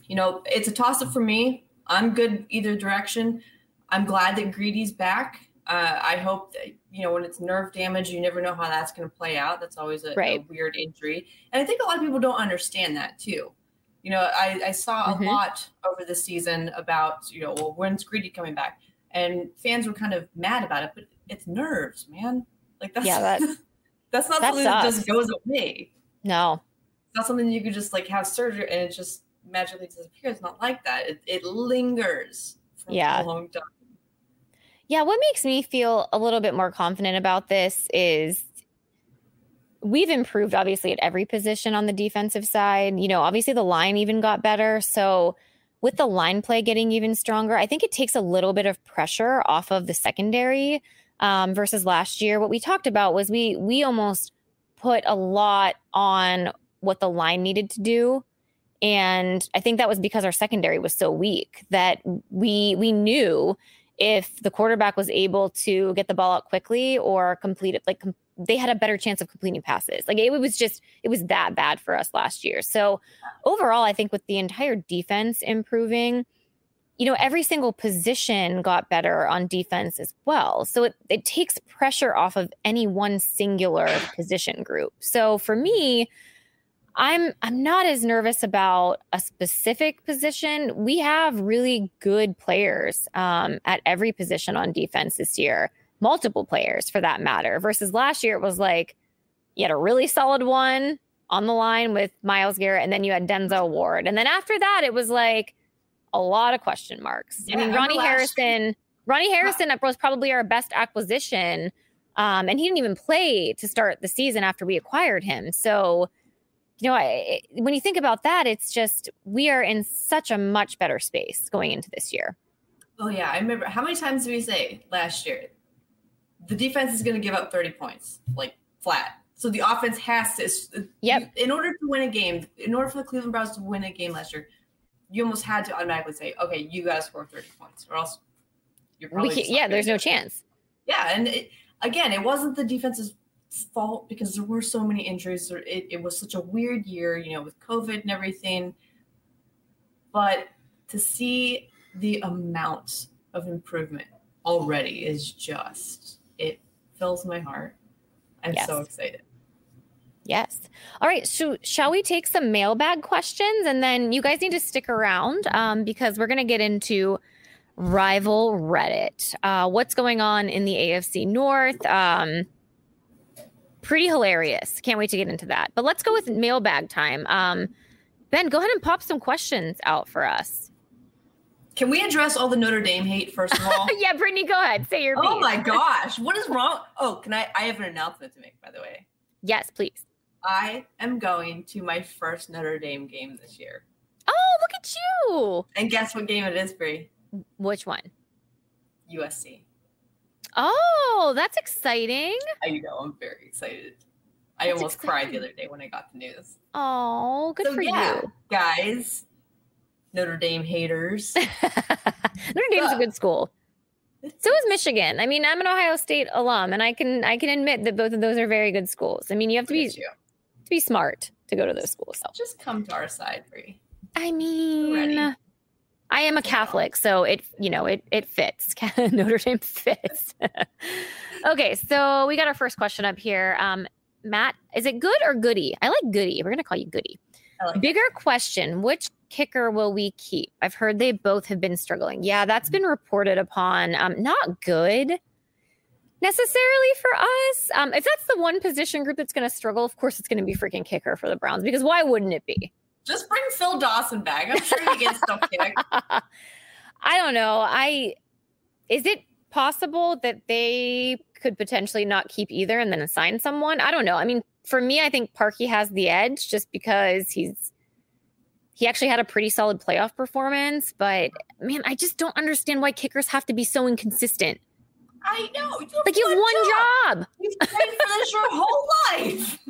you know, it's a toss up for me. I'm good either direction. I'm glad that Greedy's back. Uh, I hope that, you know, when it's nerve damage, you never know how that's going to play out. That's always a, right. a, weird injury. And I think a lot of people don't understand that too. You know, I, I saw mm-hmm. a lot over the season about, you know, well, when's Greedy coming back? And fans were kind of mad about it, but it's nerves, man. Like that's, yeah, that, [LAUGHS] That's not that something sucks. that just goes away. No. It's not something you could just like have surgery and it just magically disappears. It's not like that. It, it lingers for yeah. a long time. Yeah, what makes me feel a little bit more confident about this is we've improved obviously at every position on the defensive side. You know, obviously the line even got better. So with the line play getting even stronger, I think it takes a little bit of pressure off of the secondary um, versus last year. What we talked about was we we almost put a lot on what the line needed to do. And I think that was because our secondary was so weak that we we knew if the quarterback was able to get the ball out quickly or complete it, like com- they had a better chance of completing passes. Like it was just, it was that bad for us last year. So overall, I think with the entire defense improving, you know, every single position got better on defense as well. So it, it takes pressure off of any one singular position group. So for me, I'm I'm not as nervous about a specific position. We have really good players um, at every position on defense this year, multiple players for that matter. Versus last year, it was like you had a really solid one on the line with Myles Garrett, and then you had Denzel Ward, and then after that, it was like a lot of question marks. Yeah, I mean, Ronnie Harrison. Ronnie Harrison was probably our best acquisition, um, and he didn't even play to start the season after we acquired him. So you know, I, when you think about that, it's just we are in such a much better space going into this year. Oh yeah, I remember. How many times did we say last year the defense is going to give up thirty points, like flat? So the offense has to. Uh, yep. In order to win a game, in order for the Cleveland Browns to win a game last year, you almost had to automatically say, "Okay, you got to score thirty points, or else you're probably." yeah, there's no chance. Yeah, and it, again, it wasn't the defense's fault because there were so many injuries. It, it was such a weird year, you know, with COVID and everything. But to see the amount of improvement already is just, it fills my heart. I'm yes. so excited. Yes. All right. So, shall we take some mailbag questions? And then you guys need to stick around um, because we're going to get into rival Reddit. Uh, what's going on in the AFC North? Um, pretty hilarious. Can't wait to get into that. But let's go with mailbag time. Um, ben, go ahead and pop some questions out for us. Can we address all the Notre Dame hate first of all? [LAUGHS] yeah, Brittany, go ahead. Say your. Oh piece. my gosh, what is wrong? Oh, can I? I have an announcement to make, by the way. Yes, please. I am going to my first Notre Dame game this year. Oh, look at you! And guess what game it is, Brie? Which one? USC. Oh, that's exciting. I know. I'm very excited. I almost exciting. cried the other day when I got the news. Oh, good so, for yeah, you. Guys, Notre Dame haters. [LAUGHS] Notre Dame's a good school. So is Michigan. I mean, I'm an Ohio State alum, and I can I can admit that both of those are very good schools. I mean, you have to be to be smart to go to those schools. So. Just come to our side, Brie. I mean, I am a Catholic, so it you know it it fits. [LAUGHS] Notre Dame fits. [LAUGHS] okay, so we got our first question up here. Um, Matt, is it good or goody? I like goody. We're gonna call you goody. Like Bigger it. question: Which kicker will we keep? I've heard they both have been struggling. Yeah, that's been reported upon. Um, not good necessarily for us. Um, if that's the one position group that's going to struggle, of course it's going to be freaking kicker for the Browns because why wouldn't it be? Just bring Phil Dawson back. I'm sure he gets stuff kicked. [LAUGHS] I don't know. I is it possible that they could potentially not keep either and then assign someone? I don't know. I mean, for me, I think Parkey has the edge just because he's he actually had a pretty solid playoff performance, but man, I just don't understand why kickers have to be so inconsistent. I know. You like you have one job. job. You've played for this your whole life. [LAUGHS]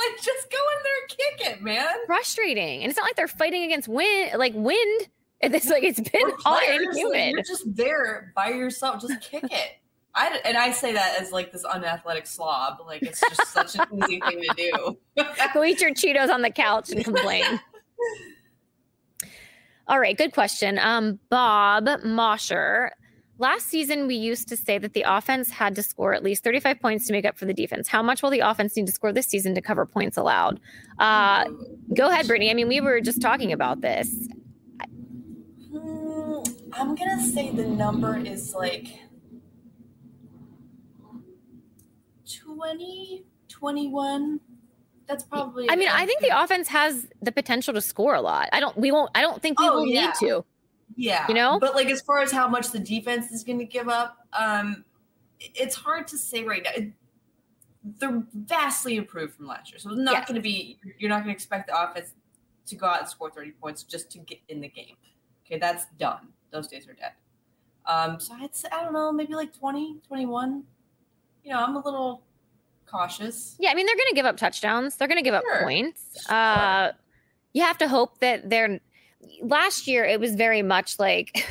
Like, just go in there and kick it, man. Frustrating. And it's not like they're fighting against wind, like wind. [LAUGHS] It's like it's been hot and humid. You're just there by yourself. Just kick it. I, and I say that as like this unathletic slob. Like it's just such an easy thing to do. [LAUGHS] Go eat your Cheetos on the couch and complain. All right, good question. Um, Bob Mosher Last season, we used to say that the offense had to score at least 35 points to make up for the defense. How much will the offense need to score this season to cover points allowed? Uh, go ahead, Brittany. I mean, we were just talking about this. Hmm, I'm going to say the number is like 20, 21 that's probably i mean i think the offense has the potential to score a lot i don't we won't i don't think we oh, will yeah. need to yeah. You know? But like as far as how much the defense is going to give up, um it's hard to say right now. they're vastly improved from last year. So it's not yes. going to be you're not going to expect the offense to go out and score 30 points just to get in the game. Okay, that's done. Those days are dead. Um, so I'd say, I don't know, maybe like 20, 21. You know, I'm a little cautious. Yeah, I mean, they're going to give up touchdowns. They're going to give sure. up points. Sure. Uh, you have to hope that they're last year it was very much like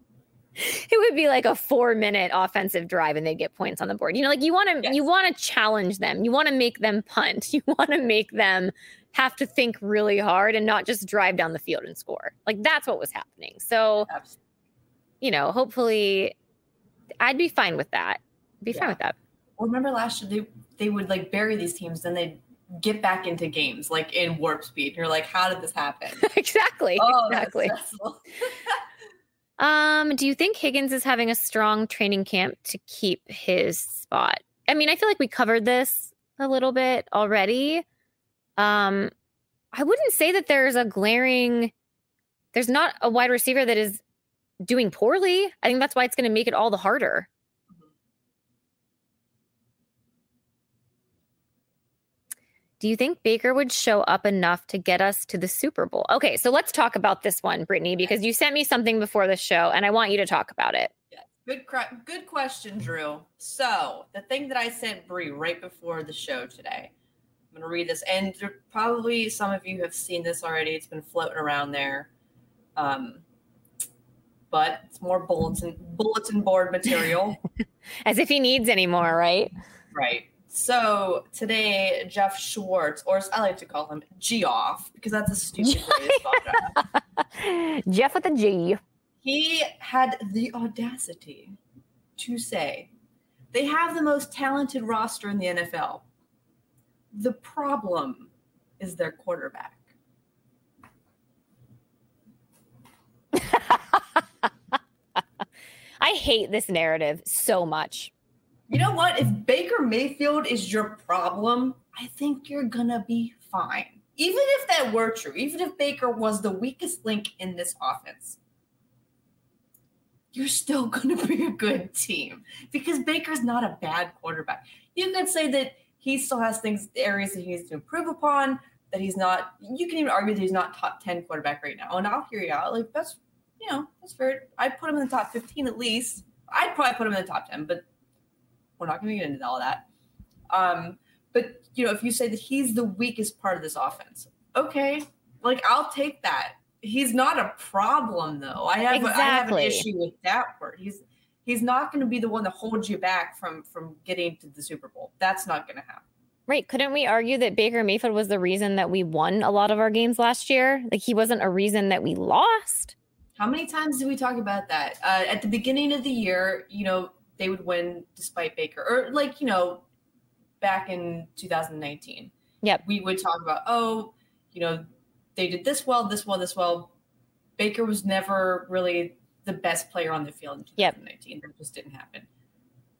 [LAUGHS] it would be like a four minute offensive drive and they'd get points on the board. You know, like you want to yes. you want to challenge them. You want to make them punt. [LAUGHS] You want to make them have to think really hard and not just drive down the field and score. Like that's what was happening. So Absolutely. you know, hopefully I'd be fine with that. Be yeah. fine with that. Well, remember last year they they would like bury these teams, then they'd get back into games like in warp speed. You're like, how did this happen? [LAUGHS] exactly. Oh, exactly. [LAUGHS] um, do you think Higgins is having a strong training camp to keep his spot? I mean, I feel like we covered this a little bit already. Um, I wouldn't say that there's a glaring there's not a wide receiver that is doing poorly. I think that's why it's going to make it all the harder. Do you think Baker would show up enough to get us to the Super Bowl? Okay, so let's talk about this one, Brittany, because you sent me something before the show and I want you to talk about it. Yeah, good, good question, Drew. So the thing that I sent Brie right before the show today, I'm going to read this, and probably some of you have seen this already. It's been floating around there, um, but it's more bulletin bulletin board material. [LAUGHS] As if he needs any more, right? Right. So today, Jeff Schwartz, or I like to call him Geoff because that's a stupid way to spell [LAUGHS] Jeff with a G. He had the audacity to say they have the most talented roster in the NFL. The problem is their quarterback. [LAUGHS] I hate this narrative so much you know what? If Baker Mayfield is your problem, I think you're gonna be fine. Even if that were true, even if Baker was the weakest link in this offense, you're still [LAUGHS] gonna be a good team because Baker's not a bad quarterback. You could say that he still has things, areas that he needs to improve upon. That he's not. You can even argue that he's not top ten quarterback right now, and I'll hear you out. Like that's, you know, that's fair. I'd put him in the top fifteen at least. I'd probably put him in the top ten, but we're not going to get into all that. Um, but you know, if you say that he's the weakest part of this offense, okay, like I'll take that. He's not a problem though. I have exactly. I have an issue with that word. He's he's not going to be the one that holds you back from from getting to the Super Bowl. That's not going to happen. Right. Couldn't we argue that Baker Mayfield was the reason that we won a lot of our games last year? Like he wasn't a reason that we lost. How many times did we talk about that? Uh, at the beginning of the year, you know, they would win despite Baker, or like you know, back in 2019. Yep. We would talk about, oh, you know, they did this well, this well, this well. Baker was never really the best player on the field in 2019. Yep. That just didn't happen.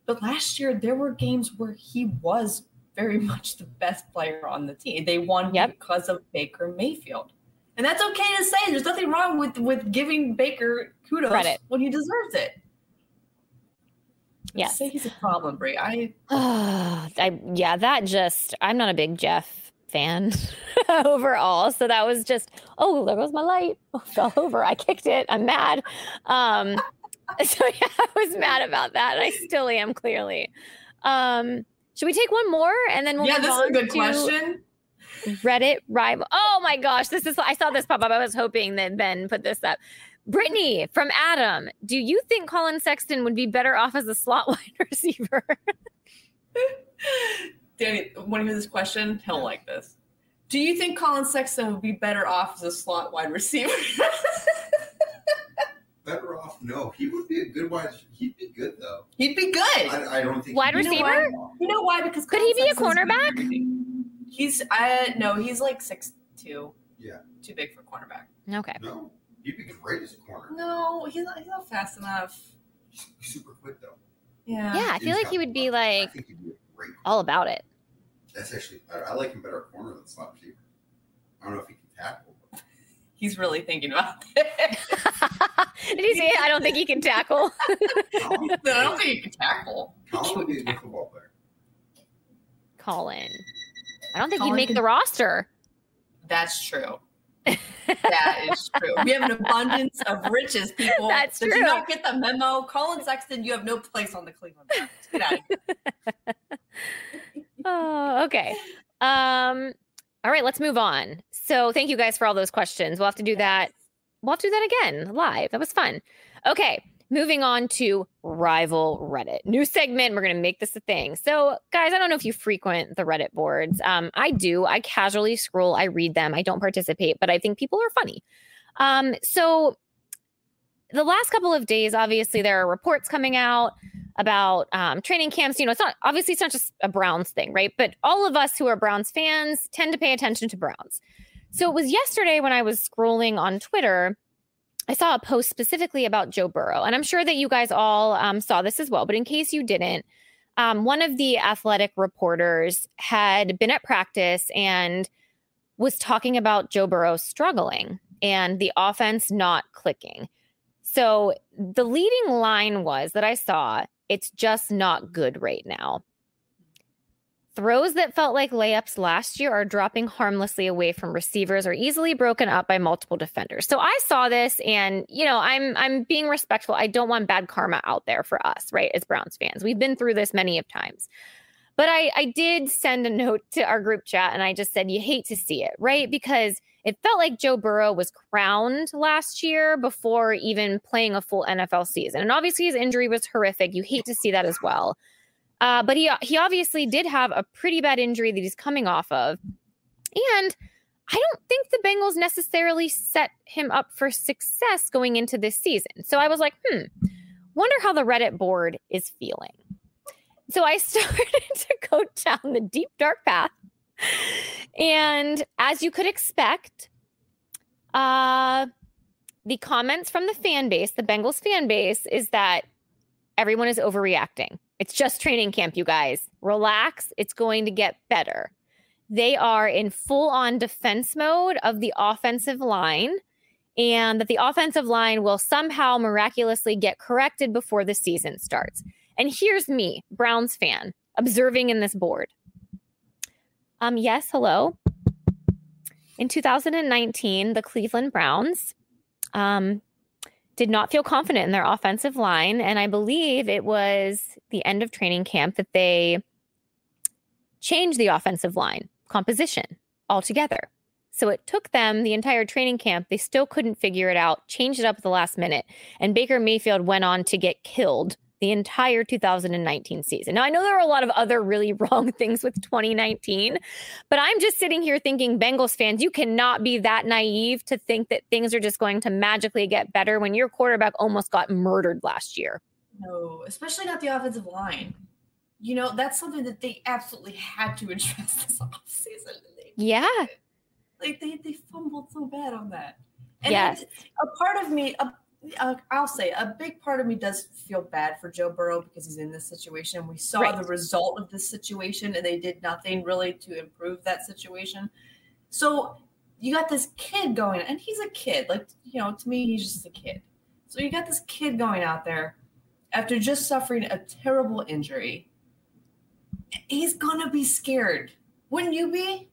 But last year, there were games where he was very [LAUGHS] much the best player on the team. They won yep. because of Baker Mayfield. And that's okay to say. There's nothing wrong with with giving Baker kudos Credit. when he deserves it. Yes. Say he's a problem, Brie. I, [SIGHS] I yeah, that just I'm not a big Jeff fan [LAUGHS] overall. So that was just, oh, there goes my light. [LAUGHS] Oh, fell over. I kicked it. I'm mad. Um, [LAUGHS] so yeah, I was mad about that. And I still am clearly. Um, should we take one more and then we'll Yeah, this is a good question. Reddit rival. Oh my gosh, this is I saw this pop up. I was hoping that Ben put this up. Brittany from Adam, do you think Collin Sexton would be better off as a slot [LAUGHS] wide receiver? [LAUGHS] Danny, want to hear this question? He'll like this. Do you think Collin Sexton would be better off as a slot wide receiver? [LAUGHS] better off? No, he would be a good wide. He'd be good though. He'd be good. I, I don't think wide receiver. Know you know why? Because could Collin he be Sexton's a cornerback? He's I no, he's like six two. Yeah, too big for cornerback. Okay. No, He'd be great as a corner. No, he's not, he's not fast enough. He's super quick though. Yeah. Yeah, I feel like he would be like be all about it. That's actually I, I like him better at corner than slot receiver. I don't know if he can tackle. But... [LAUGHS] He's really thinking about it. [LAUGHS] [LAUGHS] Did he say I don't think he can tackle? No, I don't think he can tackle. Collin would be a good football player. Collin. I don't think Collin he'd make can... the roster. That's true that is true. We have an abundance of riches, people. That's Did true. you not get the memo? Collin Sexton, you have no place on the Cleveland Browns. Get out [LAUGHS] oh, okay. Um, all right, let's move on. So thank you guys for all those questions. We'll have to do that. We'll have to do that again live. That was fun. Okay. Moving on to rival Reddit. New segment. We're going to make this a thing. So, guys, I don't know if you frequent the Reddit boards. Um, I do. I casually scroll, I read them. I don't participate, but I think people are funny. Um, so, the last couple of days, obviously, there are reports coming out about um, training camps. You know, it's not obviously it's not just a Browns thing, right? But all of us who are Browns fans tend to pay attention to Browns. So it was yesterday when I was scrolling on Twitter I saw a post specifically about Joe Burrow, and I'm sure that you guys all um, saw this as well. But in case you didn't, um, one of the athletic reporters had been at practice and was talking about Joe Burrow struggling and the offense not clicking. So the leading line was that I saw it's just not good right now. Throws that felt like layups last year are dropping harmlessly away from receivers or easily broken up by multiple defenders. So I saw this and, you know, I'm I'm being respectful. I don't want bad karma out there for us, right? As Browns fans. We've been through this many of times. But I I did send a note to our group chat and I just said you hate to see it, right? Because it felt like Joe Burrow was crowned last year before even playing a full NFL season. And obviously his injury was horrific. You hate to see that as well. Uh, but he he obviously did have a pretty bad injury that he's coming off of, and I don't think the Bengals necessarily set him up for success going into this season. So I was like, hmm, wonder how the Reddit board is feeling. So I [LAUGHS] started to go down the deep dark path, and as you could expect, uh, the comments from the fan base, the Bengals fan base, is that everyone is overreacting it's just training camp, you guys. Relax. It's going to get better. They are in full on defense mode of the offensive line, and that the offensive line will somehow miraculously get corrected before the season starts. And here's me, Browns fan, observing in this board. Um, yes, hello. In 2019, the Cleveland Browns um, did not feel confident in their offensive line. And I believe it was the end of training camp that they changed the offensive line composition altogether. So it took them the entire training camp. They still couldn't figure it out, changed it up at the last minute. And Baker Mayfield went on to get killed the entire 2019 season. Now, I know there are a lot of other really [LAUGHS] wrong things with 2019, but I'm just sitting here thinking, Bengals fans, you cannot be that naive to think that things are just going to magically get better when your quarterback almost got murdered last year. No, especially not the offensive line. You know, that's something that they absolutely had to [LAUGHS] address this offseason. Yeah. Like they, they fumbled so bad on that. And yes. a part of me, a Uh, I'll say a big part of me does feel bad for Joe Burrow because he's in this situation. We saw right. the result of this situation and they did nothing really to improve that situation. So you got this kid going, and he's a kid. Like, you know, to me, he's just a kid. So you got this kid going out there after just suffering a terrible injury. He's to be scared. Wouldn't you be?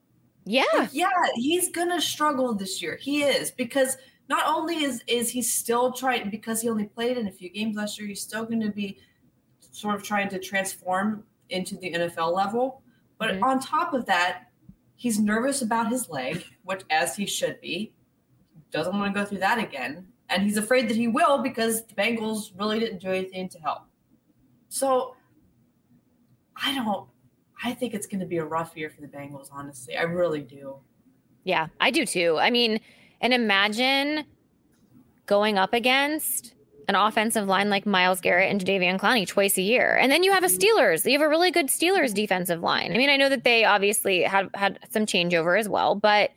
Yeah. Like, yeah, he's to struggle this year. He is because – not only is is he still trying because he only played in a few games last year, he's still going to be sort of trying to transform into the NFL level. But mm-hmm. on top of that, he's nervous about his leg, which as he should be. Doesn't want to go through that again. And he's afraid that he will because the Bengals really didn't do anything to help. So I don't I think it's going to be a rough year for the Bengals, honestly. I really do. Yeah, I do too. I mean, and imagine going up against an offensive line like Myles Garrett and Jadeveon Clowney twice a year. And then you have a Steelers. You have a really good Steelers defensive line. I mean, I know that they obviously had had some changeover as well, but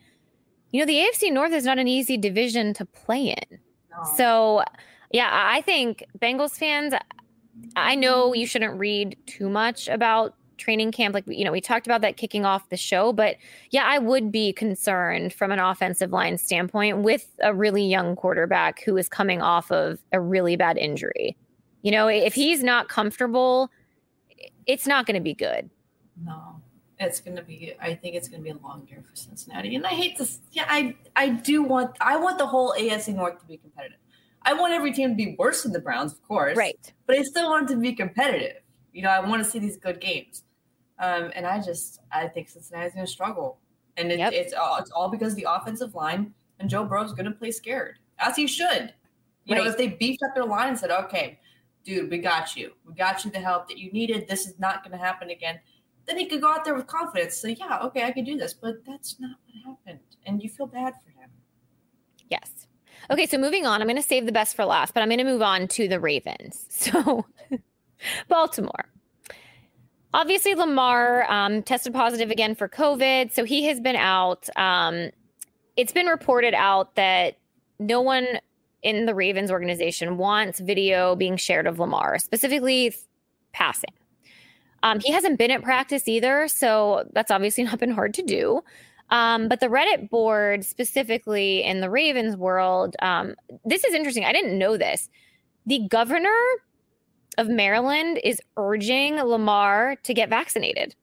you know, the AFC North is not an easy division to play in. No. So, yeah, I think Bengals fans I know you shouldn't read too much about training camp like you know we talked about that kicking off the show but yeah i would be concerned from an offensive line standpoint with a really young quarterback who is coming off of a really bad injury. You know if he's not comfortable it's not going to be good. No it's going to be i think it's going to be a long year for cincinnati and i hate this yeah i i do want i want the whole afc north to be competitive. I want every team to be worse than the browns of course right. but i still want it to be competitive. You know, I want to see these good games. Um, and I just I think Cincinnati's going to struggle, and it, yep. it's all it's all because of the offensive line and Joe Burrow's going to play scared as he should. You right. know, if they beefed up their line and said, okay, dude, we got you. We got you the help that you needed. This is not going to happen again. Then he could go out there with confidence. Say, yeah, okay, I can do this. But that's not what happened. And you feel bad for him. Yes. Okay, so moving on, I'm going to save the best for last, but I'm going to move on to the Ravens. [LAUGHS] So, Baltimore. Obviously, Lamar um, tested positive again for COVID, so he has been out. Um, it's been reported out that no one in the Ravens organization wants video being shared of Lamar, specifically passing. Um, he hasn't been at practice either, so that's obviously [LAUGHS] not been hard to do. Um, but the Reddit board, specifically in the Ravens world, um, this is interesting. I didn't know this. The governor of Maryland is urging Lamar to get vaccinated.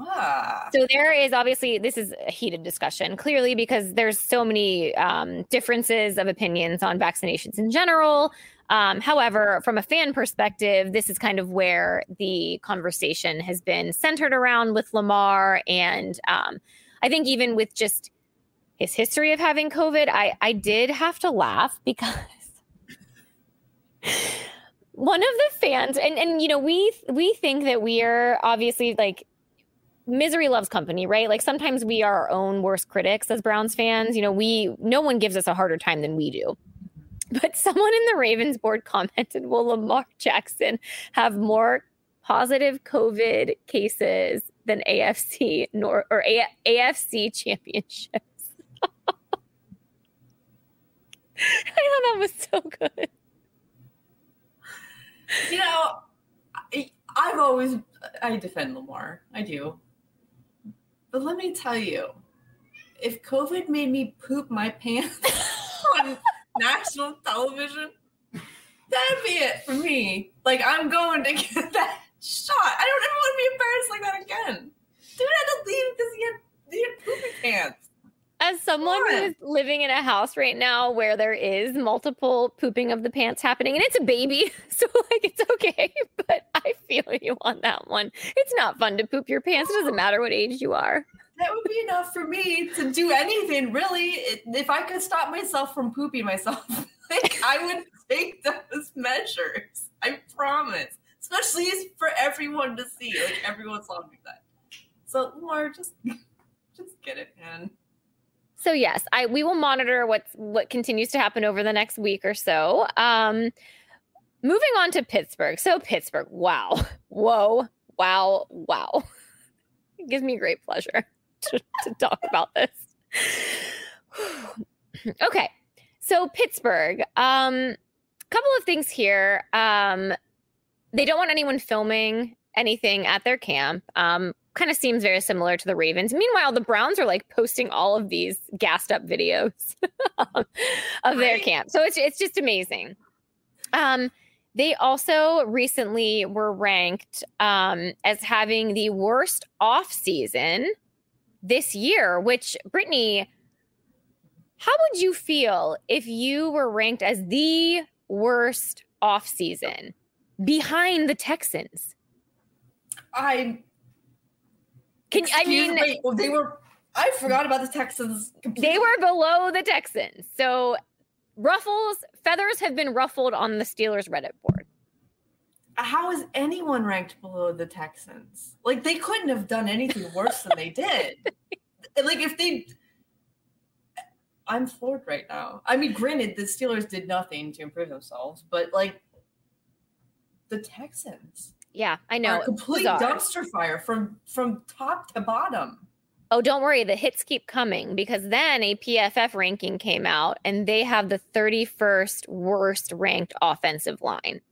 Ah. So there is obviously this is a heated discussion, clearly because there's so many um, differences of opinions on vaccinations in general. Um, however, from a fan perspective, this is kind of where the conversation has been centered around with Lamar, and um, I think even with just his history of having COVID, I I did have to laugh because [LAUGHS] one of the fans and and you know we we think that we are obviously like misery loves company right? Like sometimes we are our own worst critics as browns fans. You know we no one gives us a harder time than we do. But someone in the ravens board commented will lamar jackson have more positive covid cases than afc nor or A- afc championships? [LAUGHS] I thought that was so good [LAUGHS] you know, I, I've always I defend Lamar. I do. But let me tell you, if COVID made me poop my pants [LAUGHS] on national television, that'd be it for me. Like I'm going to get [LAUGHS] that shot. I don't ever want to be embarrassed like that again. Dude I had to leave because he had, he had poopy pants as someone who's living in a house right now where there is multiple pooping of the pants happening and it's a baby [LAUGHS] so like it's okay [LAUGHS] but i feel you on that one. It's not fun to poop your pants. It doesn't matter what age you are. That would be enough for me to do anything really. If i could stop myself from pooping myself [LAUGHS] like i would take those measures i promise. Especially for everyone to see like everyone saw me that. So more just just get it man so yes, I we will monitor what's what continues to happen over the next week or so. Um, moving on to Pittsburgh. So Pittsburgh, wow, [LAUGHS] whoa, wow, wow. [LAUGHS] It gives me great pleasure [LAUGHS] to, to talk about this. [SIGHS] okay, so Pittsburgh. Um, couple of things here. Um, they don't want anyone filming anything at their camp. Um, kind of seems very similar to the Ravens. Meanwhile, the Browns are like posting all of these gassed up videos [LAUGHS] of their camp. So it's it's just amazing. Um, they also recently were ranked um, as having the worst off season this year, which Brittany, how would you feel if you were ranked as the worst off season behind the Texans? I can Excuse I mean wait, well, they were I forgot about the Texans. Completely. They were below the Texans. So ruffles, feathers have been ruffled on the Steelers Reddit board. How is anyone ranked below the Texans? Like they couldn't have done anything worse than they did. [LAUGHS] like if they I'm floored right now. I mean, granted, the Steelers did nothing to improve themselves, but like the Texans. Yeah, I know. complete Bizarre. dumpster fire from from top to bottom. Oh, don't worry. The hits keep coming because then a PFF ranking came out and they have the 31st worst ranked offensive line.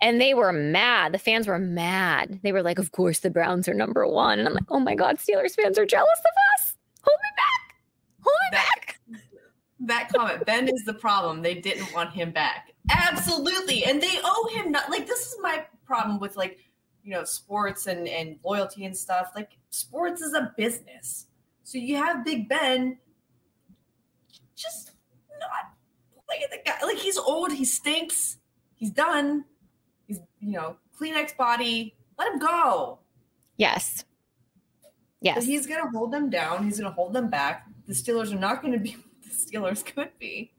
And they were mad. The fans were mad. They were like, Of course, the Browns are number one. And I'm like, Oh my God, Steelers fans are jealous of us. Hold me back. Hold me back. [LAUGHS] That comment, Ben is the problem. They didn't want him back. Absolutely. And they owe him not like this is my problem with like you know sports and and loyalty and stuff like sports is a business. So you have big ben just not look at the guy like he's old he stinks he's done he's you know kleenex body let him go. Yes. Yes. But he's gonna hold them down he's gonna hold them back. The steelers are not gonna be [LAUGHS] the steelers could be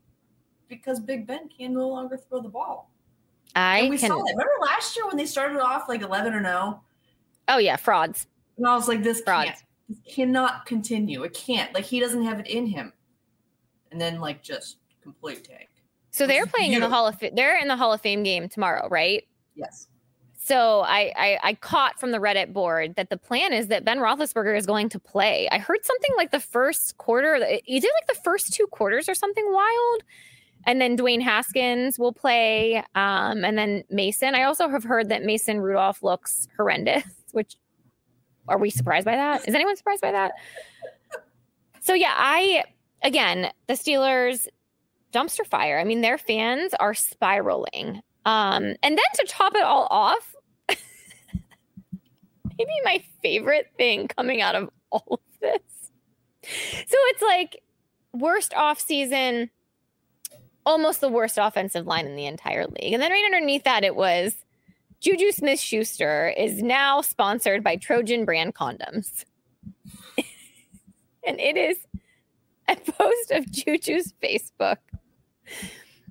because Big Ben can no longer throw the ball. I and we can. saw that. Remember last year when they started off like 11 or oh? no? Oh yeah, frauds. And I was like, this Frauds. can't, this cannot continue. It can't. Like he doesn't have it in him. And then like just complete tank. So they're playing in the. Hall of they're in the Hall of Fame game tomorrow, right? Yes. So I, I I caught from the Reddit board that the plan is that Ben Roethlisberger is going to play. I heard something like the first quarter, either like the first two quarters or something wild, and then Dwayne Haskins will play, um, and then Mason. I also have heard that Mason Rudolph looks horrendous. Which are we surprised by that? Is anyone surprised by that? So yeah, I again the Steelers dumpster fire. I mean, their fans are spiraling. Um, and then to top it all off, [LAUGHS] maybe my favorite thing coming out of all of this. So it's like worst off season, almost the worst offensive line in the entire league. And then right underneath that, it was Juju Smith Schuster is now sponsored by Trojan brand condoms. [LAUGHS] and it is a post of Juju's Facebook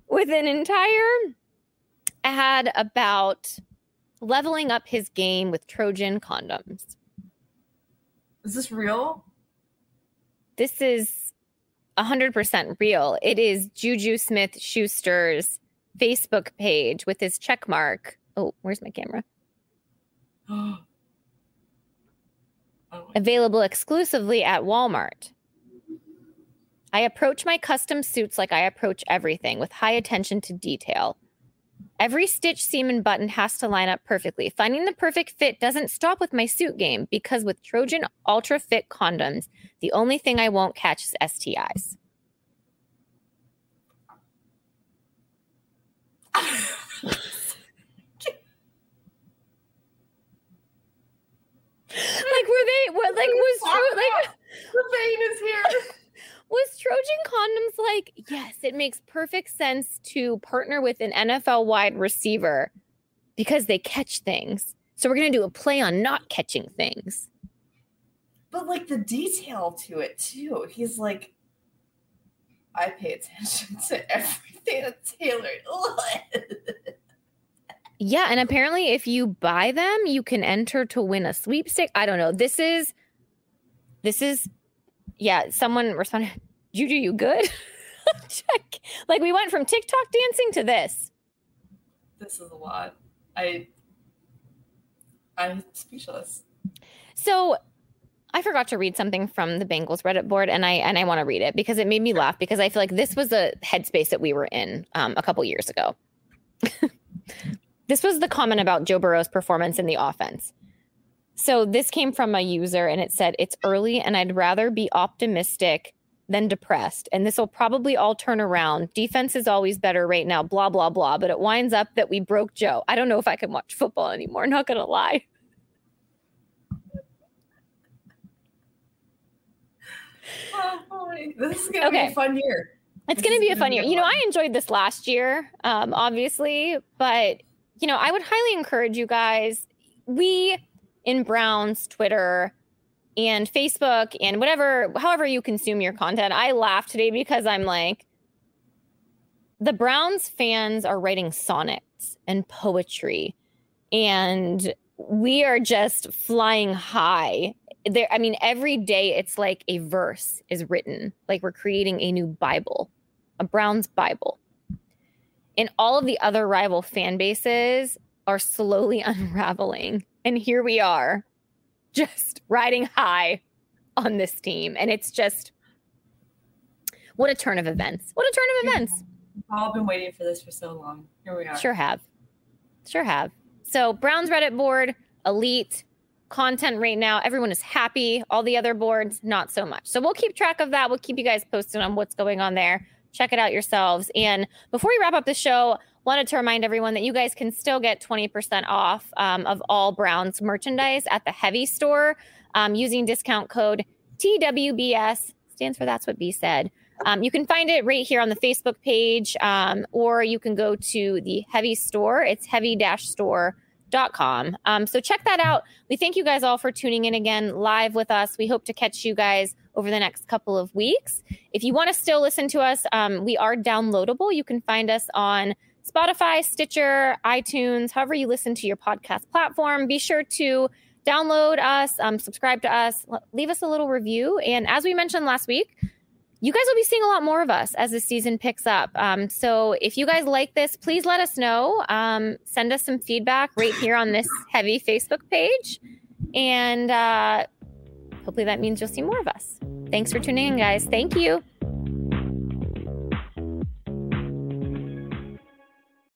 with an entire ad about leveling up his game with Trojan condoms. Is this real? This is 100% real. It is Juju Smith Schuster's Facebook page with his check mark. Oh, where's my camera? [GASPS] oh. Available exclusively at Walmart. I approach my custom suits like I approach everything with high attention to detail. Every stitch, seam, and button has to line up perfectly. Finding the perfect fit doesn't stop with my suit game because with Trojan Ultra Fit condoms, the only thing I won't catch is STIs. [LAUGHS] Like were they were, like was Tro- like the vein is here. Was Trojan condoms like, yes, it makes perfect sense to partner with an NFL wide receiver because they catch things. So we're going to do a play on not catching things. But like the detail to it too. He's like, I pay attention to everything that's tailored. Yeah, and apparently if you buy them, you can enter to win a sweepstake. I don't know. This is this is yeah, someone responded, Juju, you good? [LAUGHS] Check. Like we went from TikTok dancing to this. this is a lot. I I'm speechless. So I forgot to read something from the Bengals Reddit board, and I and I want to read it because it made me laugh because I feel like this was a headspace that we were in um, a couple years ago. [LAUGHS] this was the comment about Joe Burrow's performance in the offense. So this came from a user, and it said, "It's early, and I'd rather be optimistic than depressed, and this will probably all turn around. Defense is always better right now. Blah blah blah. But it winds up that we broke Joe. I don't know if I can watch football anymore. [LAUGHS] Not gonna lie." Oh, boy. This is gonna be a fun year. It's going to be a fun year. You know. I enjoyed this last year, um, obviously, but you know, I would highly encourage you guys. We in Browns Twitter and Facebook and whatever, however you consume your content. I laugh today because I'm like, the Browns fans are writing sonnets and poetry, and we are just flying high. There, I mean, every day it's like a verse is written, like we're creating a new Bible, a Browns Bible. And all of the other rival fan bases are slowly [LAUGHS] unraveling. And here we are, [LAUGHS] just riding high on this team. And it's just what a turn of events. What a turn of events. We've all been waiting for this for so long. Here we are. Sure have. Sure have. So, Brown's Reddit board, elite content right now. Everyone is happy. All the other boards, not so much. So, we'll keep track of that. We'll keep you guys posted on what's going on there. Check it out yourselves. And before we wrap up the show, wanted to remind everyone that you guys can still get 20% off um, of all Browns merchandise at the Heavy Store um, using discount code TWBS. Stands for That's What B Said. Um, you can find it right here on the Facebook page, um, or you can go to the Heavy Store. It's heavy-store.com. Um, so check that out. We thank you guys all for tuning in again live with us. We hope to catch you guys over the next couple of weeks. If you want to still listen to us, um, we are downloadable. You can find us on Spotify, Stitcher, iTunes, however you listen to your podcast platform. Be sure to download us, um, subscribe to us, leave us a little review. And as we mentioned last week, you guys will be seeing a lot more of us as the season picks up. Um, so if you guys like this, please let us know. Um, send us some feedback right here on this heavy Facebook page. And uh, hopefully that means you'll see more of us. Thanks for tuning in, guys. Thank you.